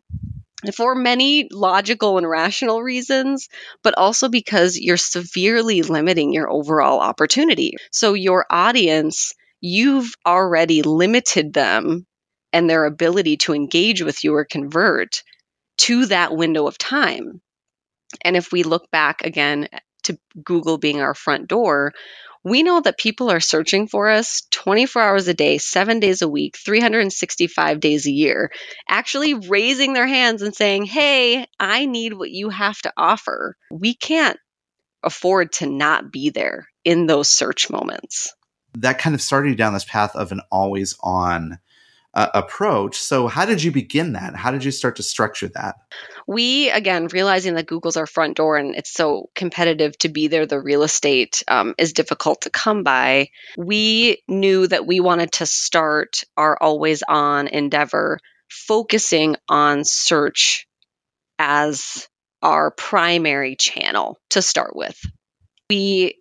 [SPEAKER 5] For many logical and rational reasons, but also because you're severely limiting your overall opportunity. So, your audience, you've already limited them and their ability to engage with you or convert to that window of time. And if we look back again to Google being our front door, we know that people are searching for us 24 hours a day, seven days a week, 365 days a year, actually raising their hands and saying, Hey, I need what you have to offer. We can't afford to not be there in those search moments.
[SPEAKER 1] That kind of started down this path of an always on uh, approach. So, how did you begin that? How did you start to structure that?
[SPEAKER 5] We, again, realizing that Google's our front door and it's so competitive to be there, the real estate um, is difficult to come by. We knew that we wanted to start our always on endeavor focusing on search as our primary channel to start with. We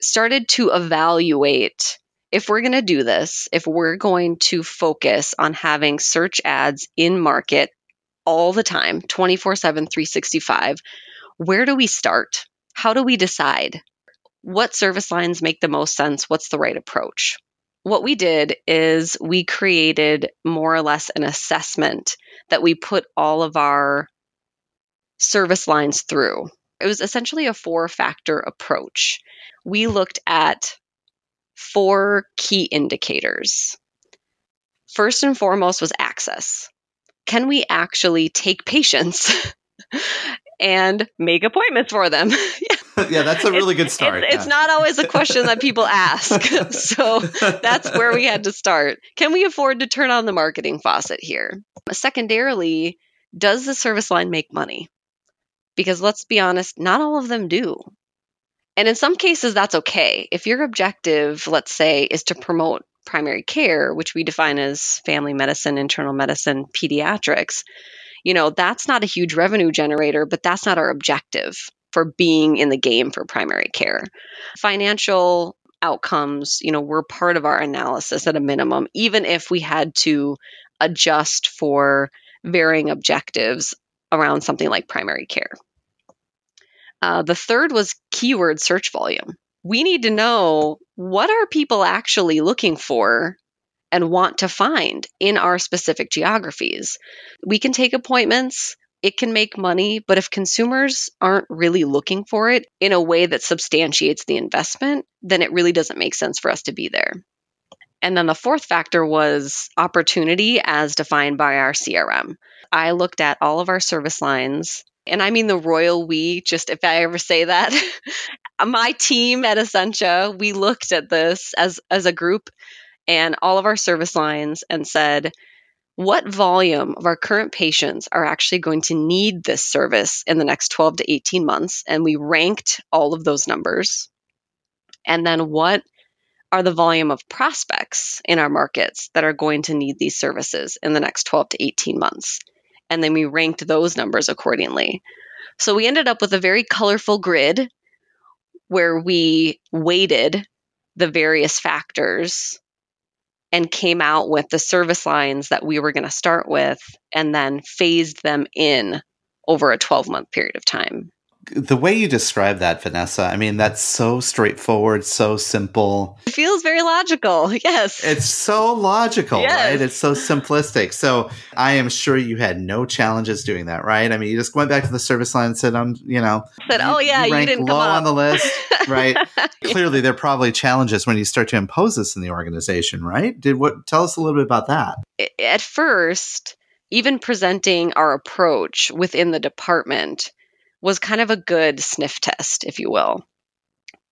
[SPEAKER 5] started to evaluate if we're going to do this, if we're going to focus on having search ads in market all the time, 24 7, 365, where do we start? How do we decide? What service lines make the most sense? What's the right approach? What we did is we created more or less an assessment that we put all of our service lines through. It was essentially a four factor approach. We looked at four key indicators. First and foremost was access. Can we actually take patients and make appointments for them?
[SPEAKER 1] yeah, that's a really good start.
[SPEAKER 5] It's, it's
[SPEAKER 1] yeah.
[SPEAKER 5] not always a question that people ask. so that's where we had to start. Can we afford to turn on the marketing faucet here? Secondarily, does the service line make money? Because let's be honest, not all of them do. And in some cases, that's okay. If your objective, let's say, is to promote primary care, which we define as family medicine, internal medicine, pediatrics, you know, that's not a huge revenue generator, but that's not our objective for being in the game for primary care. Financial outcomes, you know, were part of our analysis at a minimum, even if we had to adjust for varying objectives around something like primary care. Uh, the third was keyword search volume. We need to know what are people actually looking for and want to find in our specific geographies. We can take appointments, it can make money, but if consumers aren't really looking for it in a way that substantiates the investment, then it really doesn't make sense for us to be there. And then the fourth factor was opportunity as defined by our CRM. I looked at all of our service lines, and I mean the royal we, just if I ever say that. My team at Essentia, we looked at this as, as a group and all of our service lines and said, what volume of our current patients are actually going to need this service in the next 12 to 18 months? And we ranked all of those numbers. And then what are the volume of prospects in our markets that are going to need these services in the next 12 to 18 months? And then we ranked those numbers accordingly. So we ended up with a very colorful grid where we weighted the various factors and came out with the service lines that we were going to start with and then phased them in over a 12 month period of time.
[SPEAKER 1] The way you describe that, Vanessa, I mean, that's so straightforward, so simple.
[SPEAKER 5] It feels very logical. Yes.
[SPEAKER 1] It's so logical,
[SPEAKER 5] Yes.
[SPEAKER 1] right? It's so simplistic. So I am sure you had no challenges doing that, right? I mean, you just went back to the service line and said, "I'm, you know,
[SPEAKER 5] Said, "Oh, yeah, you
[SPEAKER 1] rank
[SPEAKER 5] didn't
[SPEAKER 1] low
[SPEAKER 5] come
[SPEAKER 1] on the list, right?" Clearly, there are probably challenges when you start to impose this in the organization, right? Did what? Tell us a little bit about that.
[SPEAKER 5] at first, even presenting our approach within the department was kind of a good sniff test, if you will.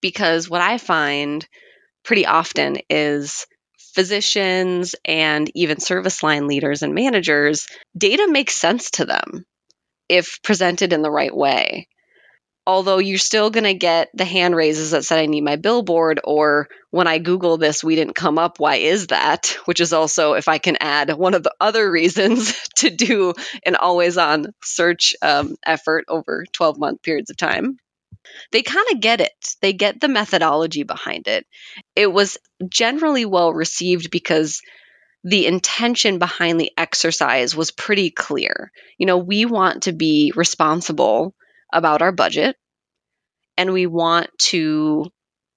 [SPEAKER 5] Because what I find pretty often is physicians and even service line leaders and managers, data makes sense to them if presented in the right way. Although you're still going to get the hand raises that said, I need my billboard, or when I Google this, we didn't come up. Why is that? Which is also, if I can add, one of the other reasons to do an always on search um, effort over 12 month periods of time. They kind of get it, they get the methodology behind it. It was generally well received because the intention behind the exercise was pretty clear. You know, we want to be responsible about our budget and we want to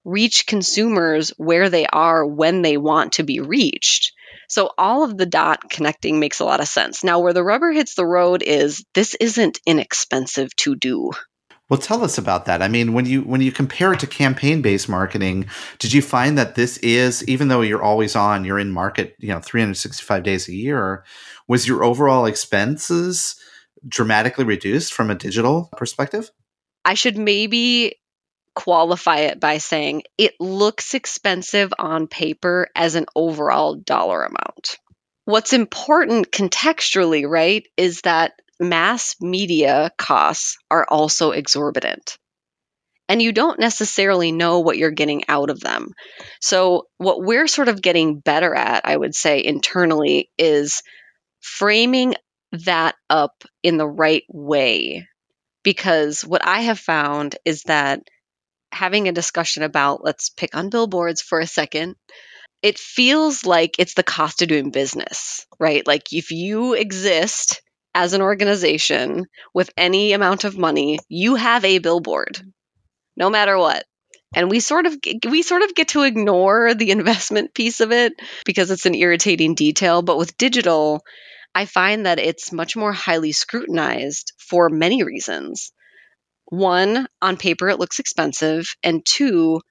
[SPEAKER 5] reach consumers where they are when they want to be reached. So all of the dot connecting makes a lot of sense. Now where the rubber hits the road is this isn't inexpensive to do.
[SPEAKER 1] Well, tell us about that. I mean, when you when you compare it to campaign-based marketing, did you find that this is even though you're always on, you're in market, you know, 365 days a year, was your overall expenses dramatically reduced from a digital perspective?
[SPEAKER 5] I should maybe qualify it by saying it looks expensive on paper as an overall dollar amount. What's important contextually, right, is that mass media costs are also exorbitant. And you don't necessarily know what you're getting out of them. So, what we're sort of getting better at, I would say internally, is framing that up in the right way. Because what I have found is that having a discussion about, let's pick on billboards for a second, it feels like it's the cost of doing business, right? Like if you exist as an organization with any amount of money, you have a billboard, no matter what. And we sort of we sort of get to ignore the investment piece of it because it's an irritating detail, but with digital, I find that it's much more highly scrutinized for many reasons. One, on paper, it looks expensive. And two,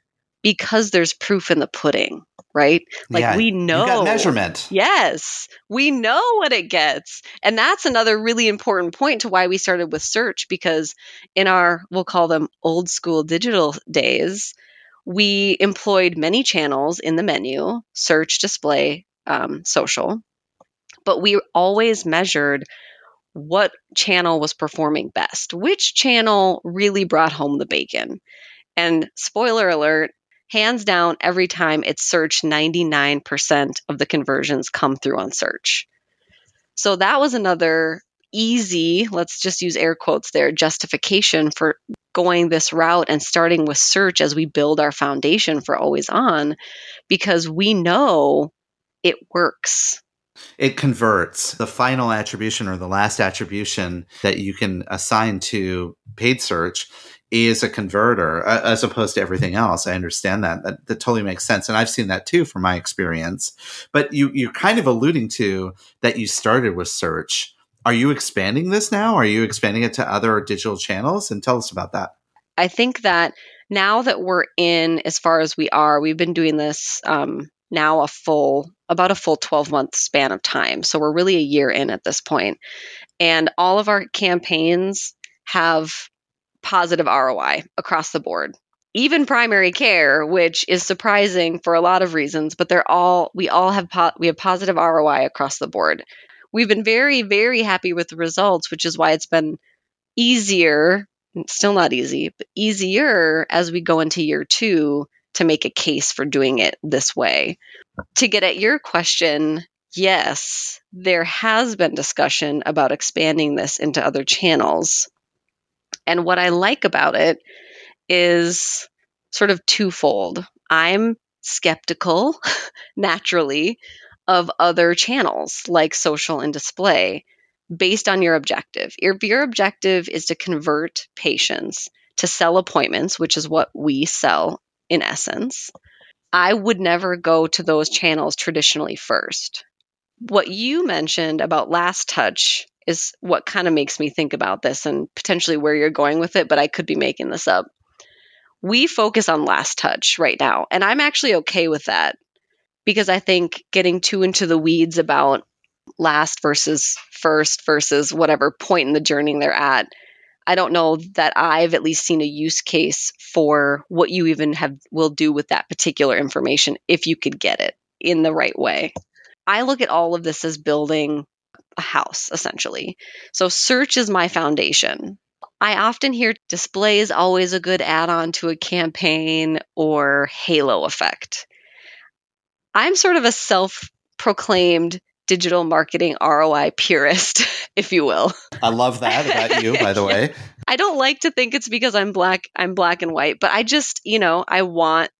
[SPEAKER 5] because there's proof in the pudding, right? Like
[SPEAKER 1] Yeah,
[SPEAKER 5] we know
[SPEAKER 1] got measurement.
[SPEAKER 5] Yes, we know what it gets. And that's another really important point to why we started with search because in our, we'll call them old school digital days, we employed many channels in the menu search, display, um, social. But we always measured what channel was performing best, which channel really brought home the bacon. And spoiler alert, hands down, every time it's search, 99% of the conversions come through on search. So that was another easy, let's just use air quotes there, justification for going this route and starting with search as we build our foundation for always on because we know it works.
[SPEAKER 1] It converts the final attribution or the last attribution that you can assign to paid search is a converter as opposed to everything else. I understand that. that. That totally makes sense. And I've seen that too from my experience. But you, you're kind of alluding to that you started with search. Are you expanding this now? Are you expanding it to other digital channels? And tell us about that.
[SPEAKER 5] I think that now that we're in as far as we are, we've been doing this um, now a full, about a full 12 month span of time. So we're really a year in at this. And all of our campaigns have positive ROI across the board. Even primary care, which is surprising for a lot of reasons, but they're all we all have po- we have positive ROI across the board. We've been very very happy with the results, which is why it's been easier, still not easy, but easier as we go into year 2 to make a case for doing it this way. To get at your question, yes, there has been discussion about expanding this into other channels. And what I like about it is sort of twofold. I'm skeptical, naturally, of other channels like social and display based on your objective. If your objective is to convert patients to sell appointments, which is what we sell in essence, I would never go to those channels traditionally first. What you mentioned about last touch is what kind of makes me think about this and potentially where you're going with it, but I could be making this up. We focus on last touch right now, and I'm actually okay with that because I think getting too into the weeds about last versus first versus whatever point in the journey they're at, I don't know that I've at least seen a use case for what you even have will do with that particular information if you could get it in the right way. I look at all of this as building a house essentially. So search is my foundation. I often hear display is always a good add on to a campaign or halo effect. I'm sort of a self proclaimed digital marketing ROI purist, if you will.
[SPEAKER 1] I love that about you, by the way.
[SPEAKER 5] I don't like to think it's because I'm black I'm black and white, but I just, you know, I want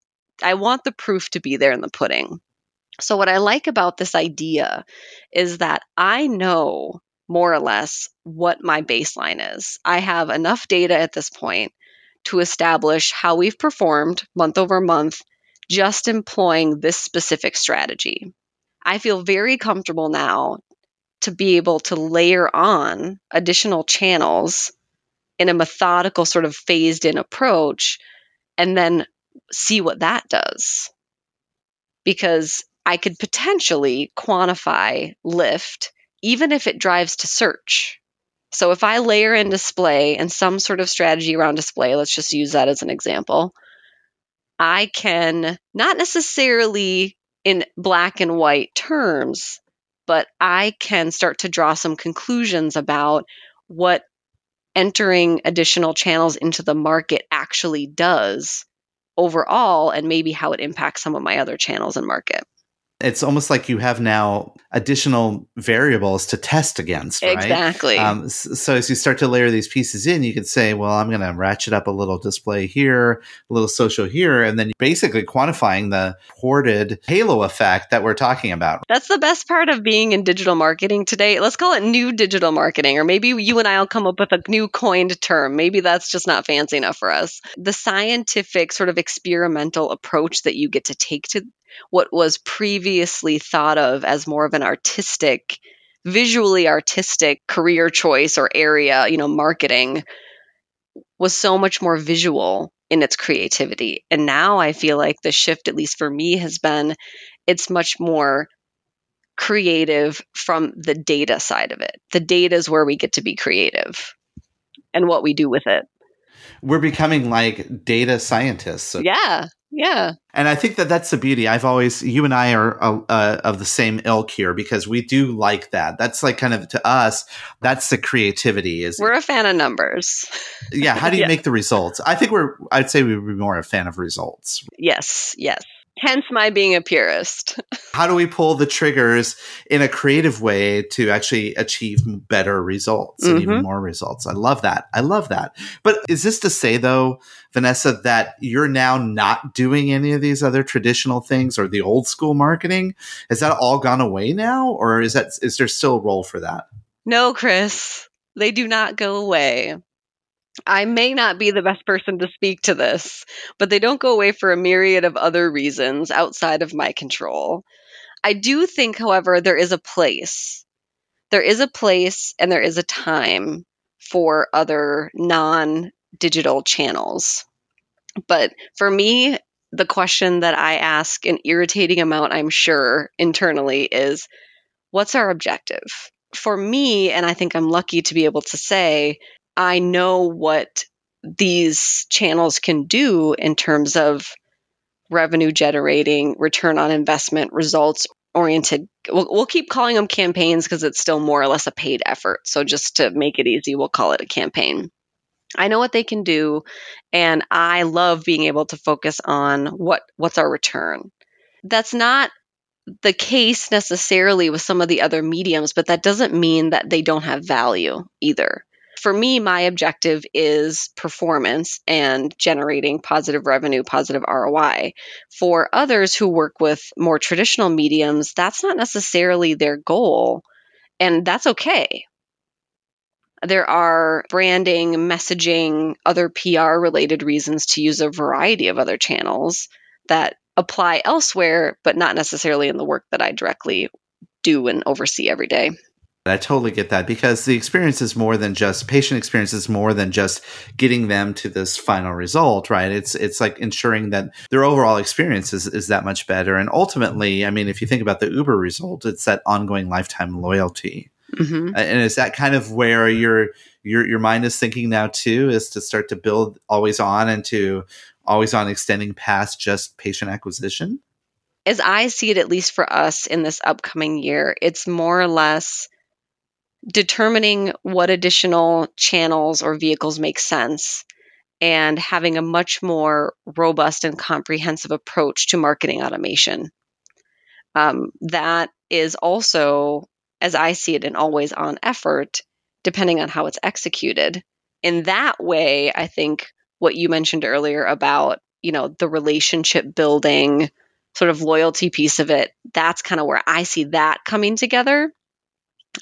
[SPEAKER 5] I want the proof to be there in the pudding. So what I like about this idea is that I know more or less what my baseline is. I have enough data at this point to establish how we've performed month over month just employing this specific strategy. I feel very comfortable now to be able to layer on additional channels in a methodical, sort of phased in approach and then see what that does. Because I could potentially quantify lift even if it drives to search. So if I layer in display and some sort of strategy around display, let's just use that as an example, I can not necessarily in black and white terms, but I can start to draw some conclusions about what entering additional channels into the market actually does overall and maybe how it impacts some of my other channels and market.
[SPEAKER 1] It's almost like you have now additional variables to test against, right?
[SPEAKER 5] Exactly.
[SPEAKER 1] Um, so as you start to layer these pieces in, you can say, well, I'm going to ratchet up a little display here, a little social here, and then basically quantifying the ported halo effect that we're talking about.
[SPEAKER 5] That's the best part of being in digital marketing today. Let's call it new digital marketing, or maybe you and I will come up with a new coined term. Maybe that's just not fancy enough for us. The scientific, sort of experimental approach that you get to take to what was previously thought of as more of an artistic, visually artistic career choice or area, you know, marketing was so much more visual in its creativity. And now I feel like the shift, at least for me, has been it's much more creative from the data side of it. The data is where we get to be creative and what we do with it.
[SPEAKER 1] We're becoming like data scientists.
[SPEAKER 5] Yeah. Yeah.
[SPEAKER 1] And I think that that's the beauty. I've always, you and I are uh, uh, of the same ilk here because we do like that. That's like kind of to us, that's the creativity. Is
[SPEAKER 5] We're a fan of numbers.
[SPEAKER 1] yeah. How do you
[SPEAKER 5] Yeah.
[SPEAKER 1] make the results? I think we're. I'd say we would be more a fan of results.
[SPEAKER 5] Yes. Yes. Hence my being a purist.
[SPEAKER 1] How do we pull the triggers in a creative way to actually achieve better results and even
[SPEAKER 5] Mhm.
[SPEAKER 1] more results? I love that. I love that. But is this to say though, Vanessa, that you're now not doing any of these other traditional things or the old school marketing? Has that all gone away now, or is that is there still a role for that?
[SPEAKER 5] No, Chris, they do not go away. I may not be the best person to speak to this, but they don't go away for a myriad of other reasons outside of my control. I do think, however, there is a place. There is a place and there is a time for other non digital channels. But for me, the question that I ask an irritating amount, I'm sure, internally is what's our objective? For me, and I think I'm lucky to be able to say, I know what these channels can do in terms of revenue generating, return on investment, results oriented. We'll, we'll keep calling them campaigns because it's still more or less a paid effort. So just to make it easy, we'll call it a campaign. I know what they can do, and I love being able to focus on what what's our return. That's not the case necessarily with some of the other mediums, but that doesn't mean that they don't have value either. For me, my objective is performance and generating positive revenue, positive ROI. For others who work with more traditional mediums, that's not necessarily their goal, and that's okay. There are branding, messaging, other PR related reasons to use a variety of other channels that apply elsewhere, but not necessarily in the work that I directly do and oversee every day.
[SPEAKER 1] I totally get that because the experience is more than just patient experience is more than just getting them to this final result, right? It's it's like ensuring that their overall experience is, is that much better. And ultimately, I mean, if you think about the Uber result, it's that ongoing lifetime loyalty.
[SPEAKER 5] hmm
[SPEAKER 1] And is that kind of where your your your mind is thinking now too, is to start to build always on and to always on extending past just patient acquisition?
[SPEAKER 5] As I see it, at least for us in this upcoming year, it's more or less determining what additional channels or vehicles make sense and having a much more robust and comprehensive approach to marketing automation. Um, that is also, as I see it, an always on effort, depending on how it's executed. In that way, I think what you mentioned earlier about, you know, the relationship building, sort of loyalty piece of it, that's kind of where I see that coming together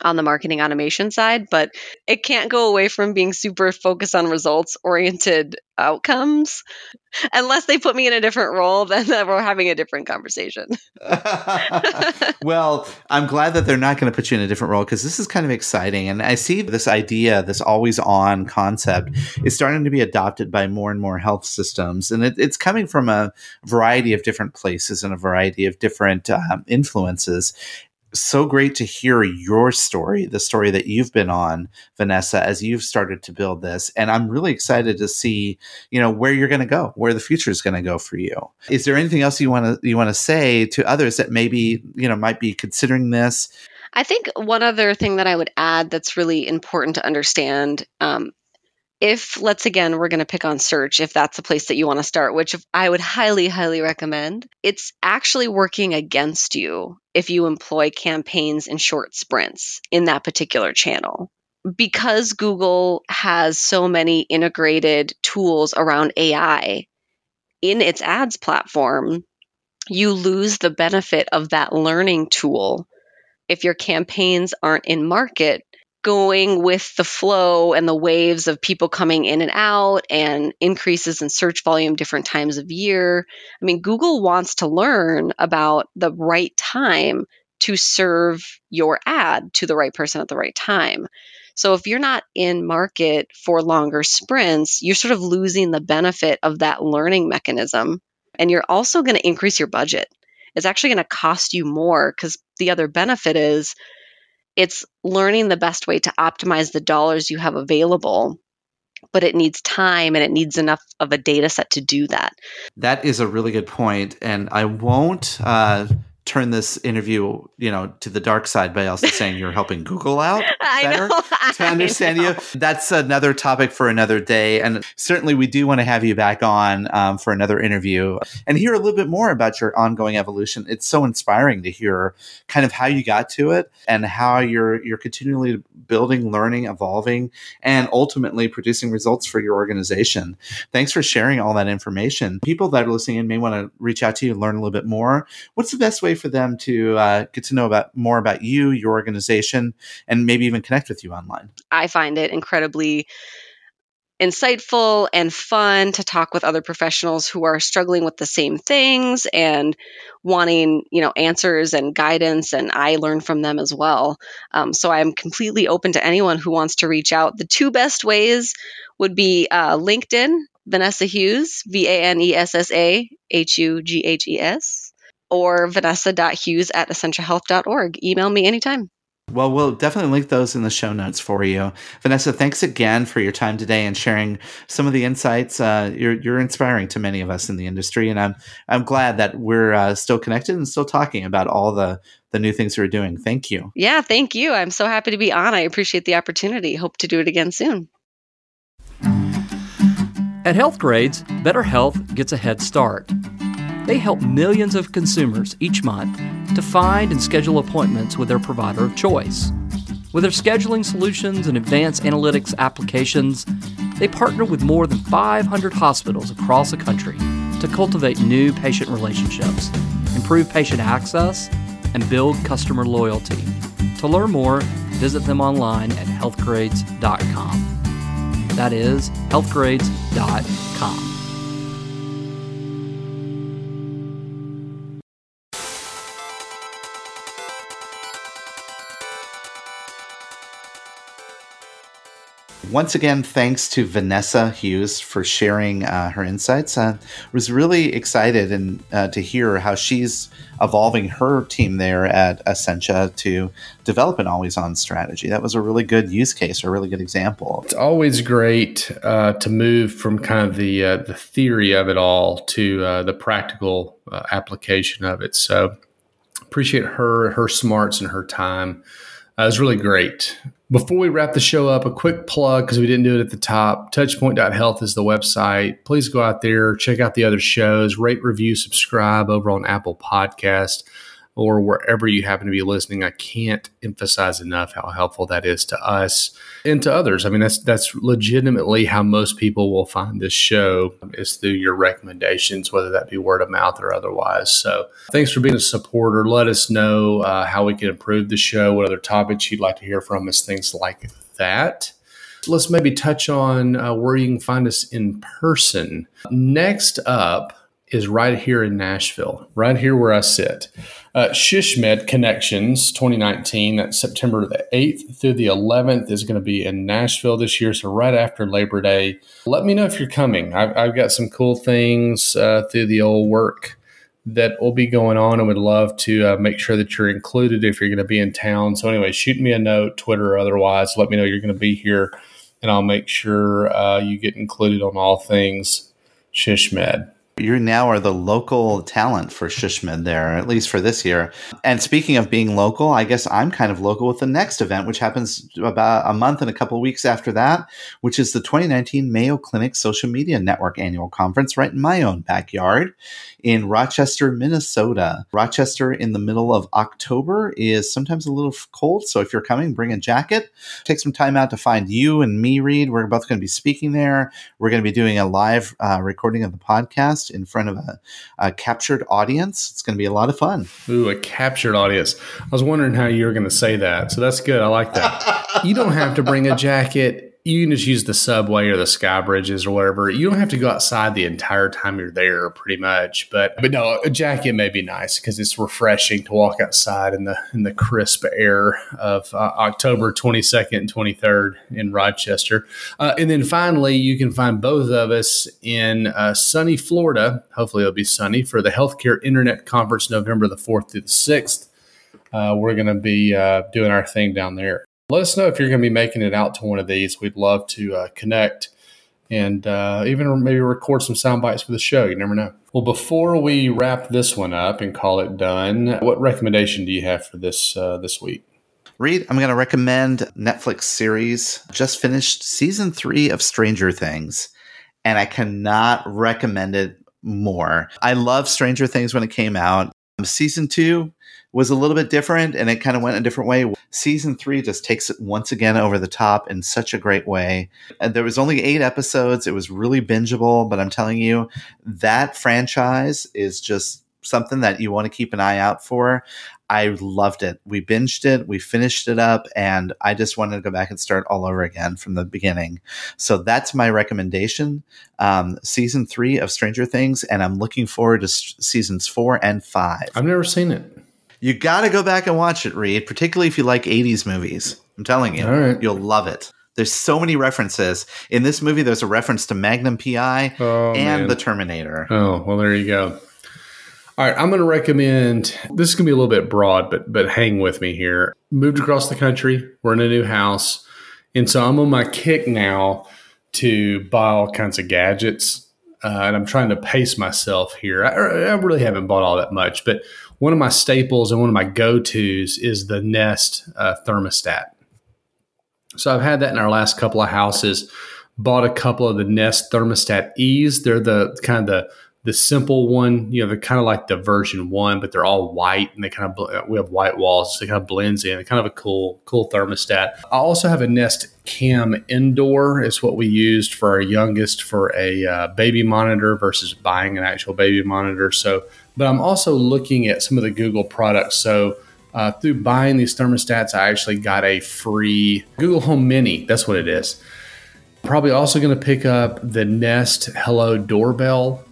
[SPEAKER 5] on the marketing automation side, but it can't go away from being super focused on results oriented outcomes unless they put me in a different role then we're having a different conversation.
[SPEAKER 1] well, I'm glad that they're not going to put you in a different role because this is kind of exciting. And I see this idea, this always on concept, is starting to be adopted by more and more health systems. And it, it's coming from a variety of different places and a variety of different um, influences. So great to hear your story, the story that you've been on, Vanessa, as you've started to build this. And I'm really excited to see, you know, where you're going to go, where the future is going to go for you. Is there anything else you want to you want to say to others that maybe, you know, might be considering this?
[SPEAKER 5] I think one other thing that I would add that's really important to understand um, if, let's again, we're going to pick on search, if that's a place that you want to start, which I would highly, highly recommend, it's actually working against you if you employ campaigns in short sprints in that particular channel. Because Google has so many integrated tools around AI in its ads platform, you lose the benefit of that learning tool if your campaigns aren't in market going with the flow and the waves of people coming in and out and increases in search volume different times of year. I mean, Google wants to learn about the right time to serve your ad to the right person at the right time. So if you're not in market for longer sprints, you're sort of losing the benefit of that learning mechanism. And you're also going to increase your budget. It's actually going to cost you more because the other benefit is it's learning the best way to optimize the dollars you have available but it needs time and it needs enough of a data set to do that.
[SPEAKER 1] That is a really good point, and I won't uh, turn this interview, you know, to the dark side by also saying you're helping Google out better to understand you. That's another topic for another day, and certainly we do want to have you back on um, for another interview and hear a little bit more about your ongoing evolution. It's so inspiring to hear kind of how you got to it and how you're you're continually building, learning, evolving, and ultimately producing results for your organization. Thanks for sharing all that information. People that are listening in may want to reach out to you and learn a little bit more. What's the best way way for them to uh, get to know about more about you, your organization, and maybe even connect with you online?
[SPEAKER 5] I find it incredibly insightful and fun to talk with other professionals who are struggling with the same things and wanting you know answers and guidance and i learn from them as well. Um, so i'm completely open to anyone who wants to reach out. The two best ways would be uh, linkedin vanessa hughes v-a-n-e-s-s-a h-u-g-h-e-s or vanessa.hughes at essentiahealth.org. Email me anytime.
[SPEAKER 1] Well, we'll definitely link those in the show notes for you. Vanessa, thanks again for your time today and sharing some of the insights. Uh, you're, you're inspiring to many of us in the industry, and I'm I'm glad that we're uh, still connected and still talking about all the the new things we're doing. Thank you.
[SPEAKER 5] Yeah, thank you. I'm so happy to be on. I appreciate the opportunity. Hope to do it again soon.
[SPEAKER 4] At Healthgrades, better health gets a head start. They help millions of consumers each month to find and schedule appointments with their provider of choice. With their scheduling solutions and advanced analytics applications, they partner with more than 500 hospitals across the country to cultivate new patient relationships, improve patient access, and build customer loyalty. To learn more, visit them online at healthgrades.com. That is healthgrades.com.
[SPEAKER 1] once again, thanks to Vanessa Hughes for sharing uh, her insights. I was really excited and uh, to hear how she's evolving her team there at Essentia to develop an always-on strategy. That was a really good use case, or a really good example.
[SPEAKER 2] It's always great uh, to move from kind of the uh, the theory of it all to uh, the practical uh, application of it. So appreciate her her smarts and her time. Uh, it was really great. Before we wrap the show up, a quick plug because we didn't do it at the top. Touchpoint.health is the website. Please go out there, check out the other shows, rate, review, subscribe over on Apple Podcast or wherever you happen to be listening. I can't emphasize enough how helpful that is to us and to others. I mean, that's that's legitimately how most people will find this show is through your recommendations, whether that be word of mouth or otherwise. So, thanks for being a supporter. Let us know uh, how we can improve the show, what other topics you'd like to hear from us, things like that. Let's maybe touch on uh, where you can find us in person. Next up is right here in Nashville, right here where I sit. Uh, SHSMD Connections 2019, that's September the 8th through the 11th, is going to be in Nashville this year. So, right after Labor Day. Let me know if you're coming. I've, I've got some cool things uh, through the old work that will be going on and would love to uh, make sure that you're included if you're going to be in town. So, anyway, shoot me a note, Twitter or otherwise. Let me know you're going to be here, and I'll make sure uh, you get included on all things SHSMD
[SPEAKER 1] you now are the local talent for SHSMD there, at least for this year. And speaking of being local, I guess I'm kind of local with the next event, which happens about a month and a couple weeks after that, which is the 2019 Mayo Clinic Social Media Network Annual Conference right in my own backyard in Rochester, Minnesota. Rochester in the middle of October is sometimes a little cold, so if you're coming, bring a jacket. Take some time out to find you and me, Reed. We're both going to be speaking there. We're going to be doing a live uh, recording of the podcast in front of a, a captured audience. It's going to be a lot of fun.
[SPEAKER 2] Ooh, a captured audience. I was wondering how you were going to say that. So that's good. I like that. you don't have to bring a jacket you can just use the subway or the sky bridges or whatever. You don't have to go outside the entire time you're there, pretty much. But but no, a jacket may be nice because it's refreshing to walk outside in the in the crisp air of uh, October 22nd and 23rd in Rochester. Uh, and then finally, you can find both of us in uh, sunny Florida. Hopefully, it'll be sunny for the Healthcare Internet Conference, November the 4th through the 6th. Uh, we're going to be uh, doing our thing down there let us know if you're going to be making it out to one of these. We'd love to uh, connect and uh, even maybe record some sound bites for the show. You never know. Well, before we wrap this one up and call it done, what recommendation do you have for this uh, this week?
[SPEAKER 1] Reed, I'm going to recommend Netflix series. Just finished season three of Stranger Things, and I cannot recommend it more. I love Stranger Things when it came out. Season two was a little bit different and it kind of went a different way. Season three just takes it once again over the top in such a great way. And there was only eight episodes. It was really bingeable, but I'm telling you, that franchise is just something that you want to keep an eye out for. I loved it. We binged it, we finished it up, and I just wanted to go back and start all over again from the beginning. So that's my recommendation. Um, season three of Stranger Things, and I'm looking forward to s- seasons four and five.
[SPEAKER 2] I've never seen it.
[SPEAKER 1] You got to go back and watch it, Reed, particularly if you like 80s movies. I'm telling you,
[SPEAKER 2] right.
[SPEAKER 1] you'll love it. There's so many references. In this movie, there's a reference to Magnum PI
[SPEAKER 2] Oh,
[SPEAKER 1] and
[SPEAKER 2] man.
[SPEAKER 1] the Terminator.
[SPEAKER 2] Oh, well, there you go. All right, I'm going to recommend. This is going to be a little bit broad, but but hang with me here. Moved across the country. We're in a new house, and so I'm on my kick now to buy all kinds of gadgets, uh, and I'm trying to pace myself here. I, I really haven't bought all that much, but one of my staples and one of my go tos is the Nest uh, thermostat. So I've had that in our last couple of houses. Bought a couple of the Nest thermostat E's. They're the kind of the the simple one. You know, they're kind of like the version one, but they're all white and they kind of we have white walls, so it kind of blends in. Kind of a cool cool thermostat. I also have a Nest Cam Indoor. It's what we used for our youngest for a uh, baby monitor versus buying an actual baby monitor. So, but I'm also looking at some of the Google products. So. Uh, through buying these thermostats, I actually got a free Google Home Mini. That's what it is. Probably also going to pick up the Nest Hello doorbell.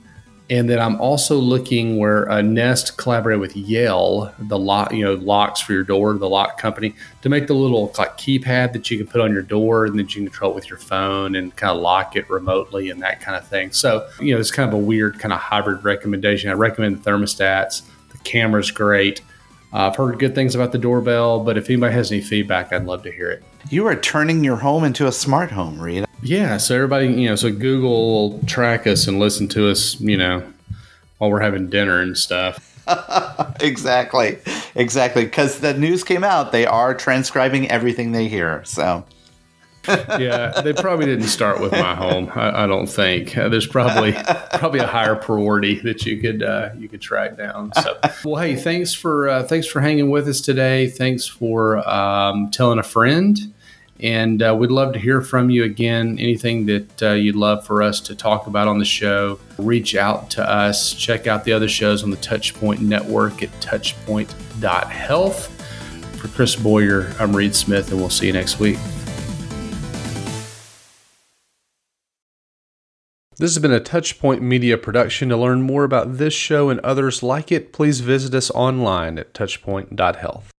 [SPEAKER 2] And then I'm also looking where uh, Nest collaborated with Yale, the lock, you know, locks for your door, the lock company, to make the little like keypad that you can put on your door and then you can control it with your phone and kind of lock it remotely and that kind of thing. So, you know, it's kind of a weird kind of hybrid recommendation. I recommend the thermostats. The camera's great. Uh, I've heard good things about the doorbell, but if anybody has any feedback, I'd love to hear it.
[SPEAKER 1] You are turning your home into a smart home, Reed.
[SPEAKER 2] Yeah, so everybody, you know, so Google will track us and listen to us, you know, while we're having dinner and stuff.
[SPEAKER 1] exactly. Exactly. Because the news came out, they are transcribing everything they hear. So
[SPEAKER 2] yeah, they probably didn't start with my home. I, I don't think uh, there's probably probably a higher priority that you could uh, you could track down. So, well, hey, thanks for uh, thanks for hanging with us today. Thanks for um, telling a friend, and uh, we'd love to hear from you again. Anything that uh, you'd love for us to talk about on the show, reach out to us. Check out the other shows on the Touchpoint Network at touchpoint.health. For Chris Boyer, I'm Reed Smith, and we'll see you next week. This has been a Touchpoint Media production. To learn more about this show and others like it, please visit us online at touchpoint.health.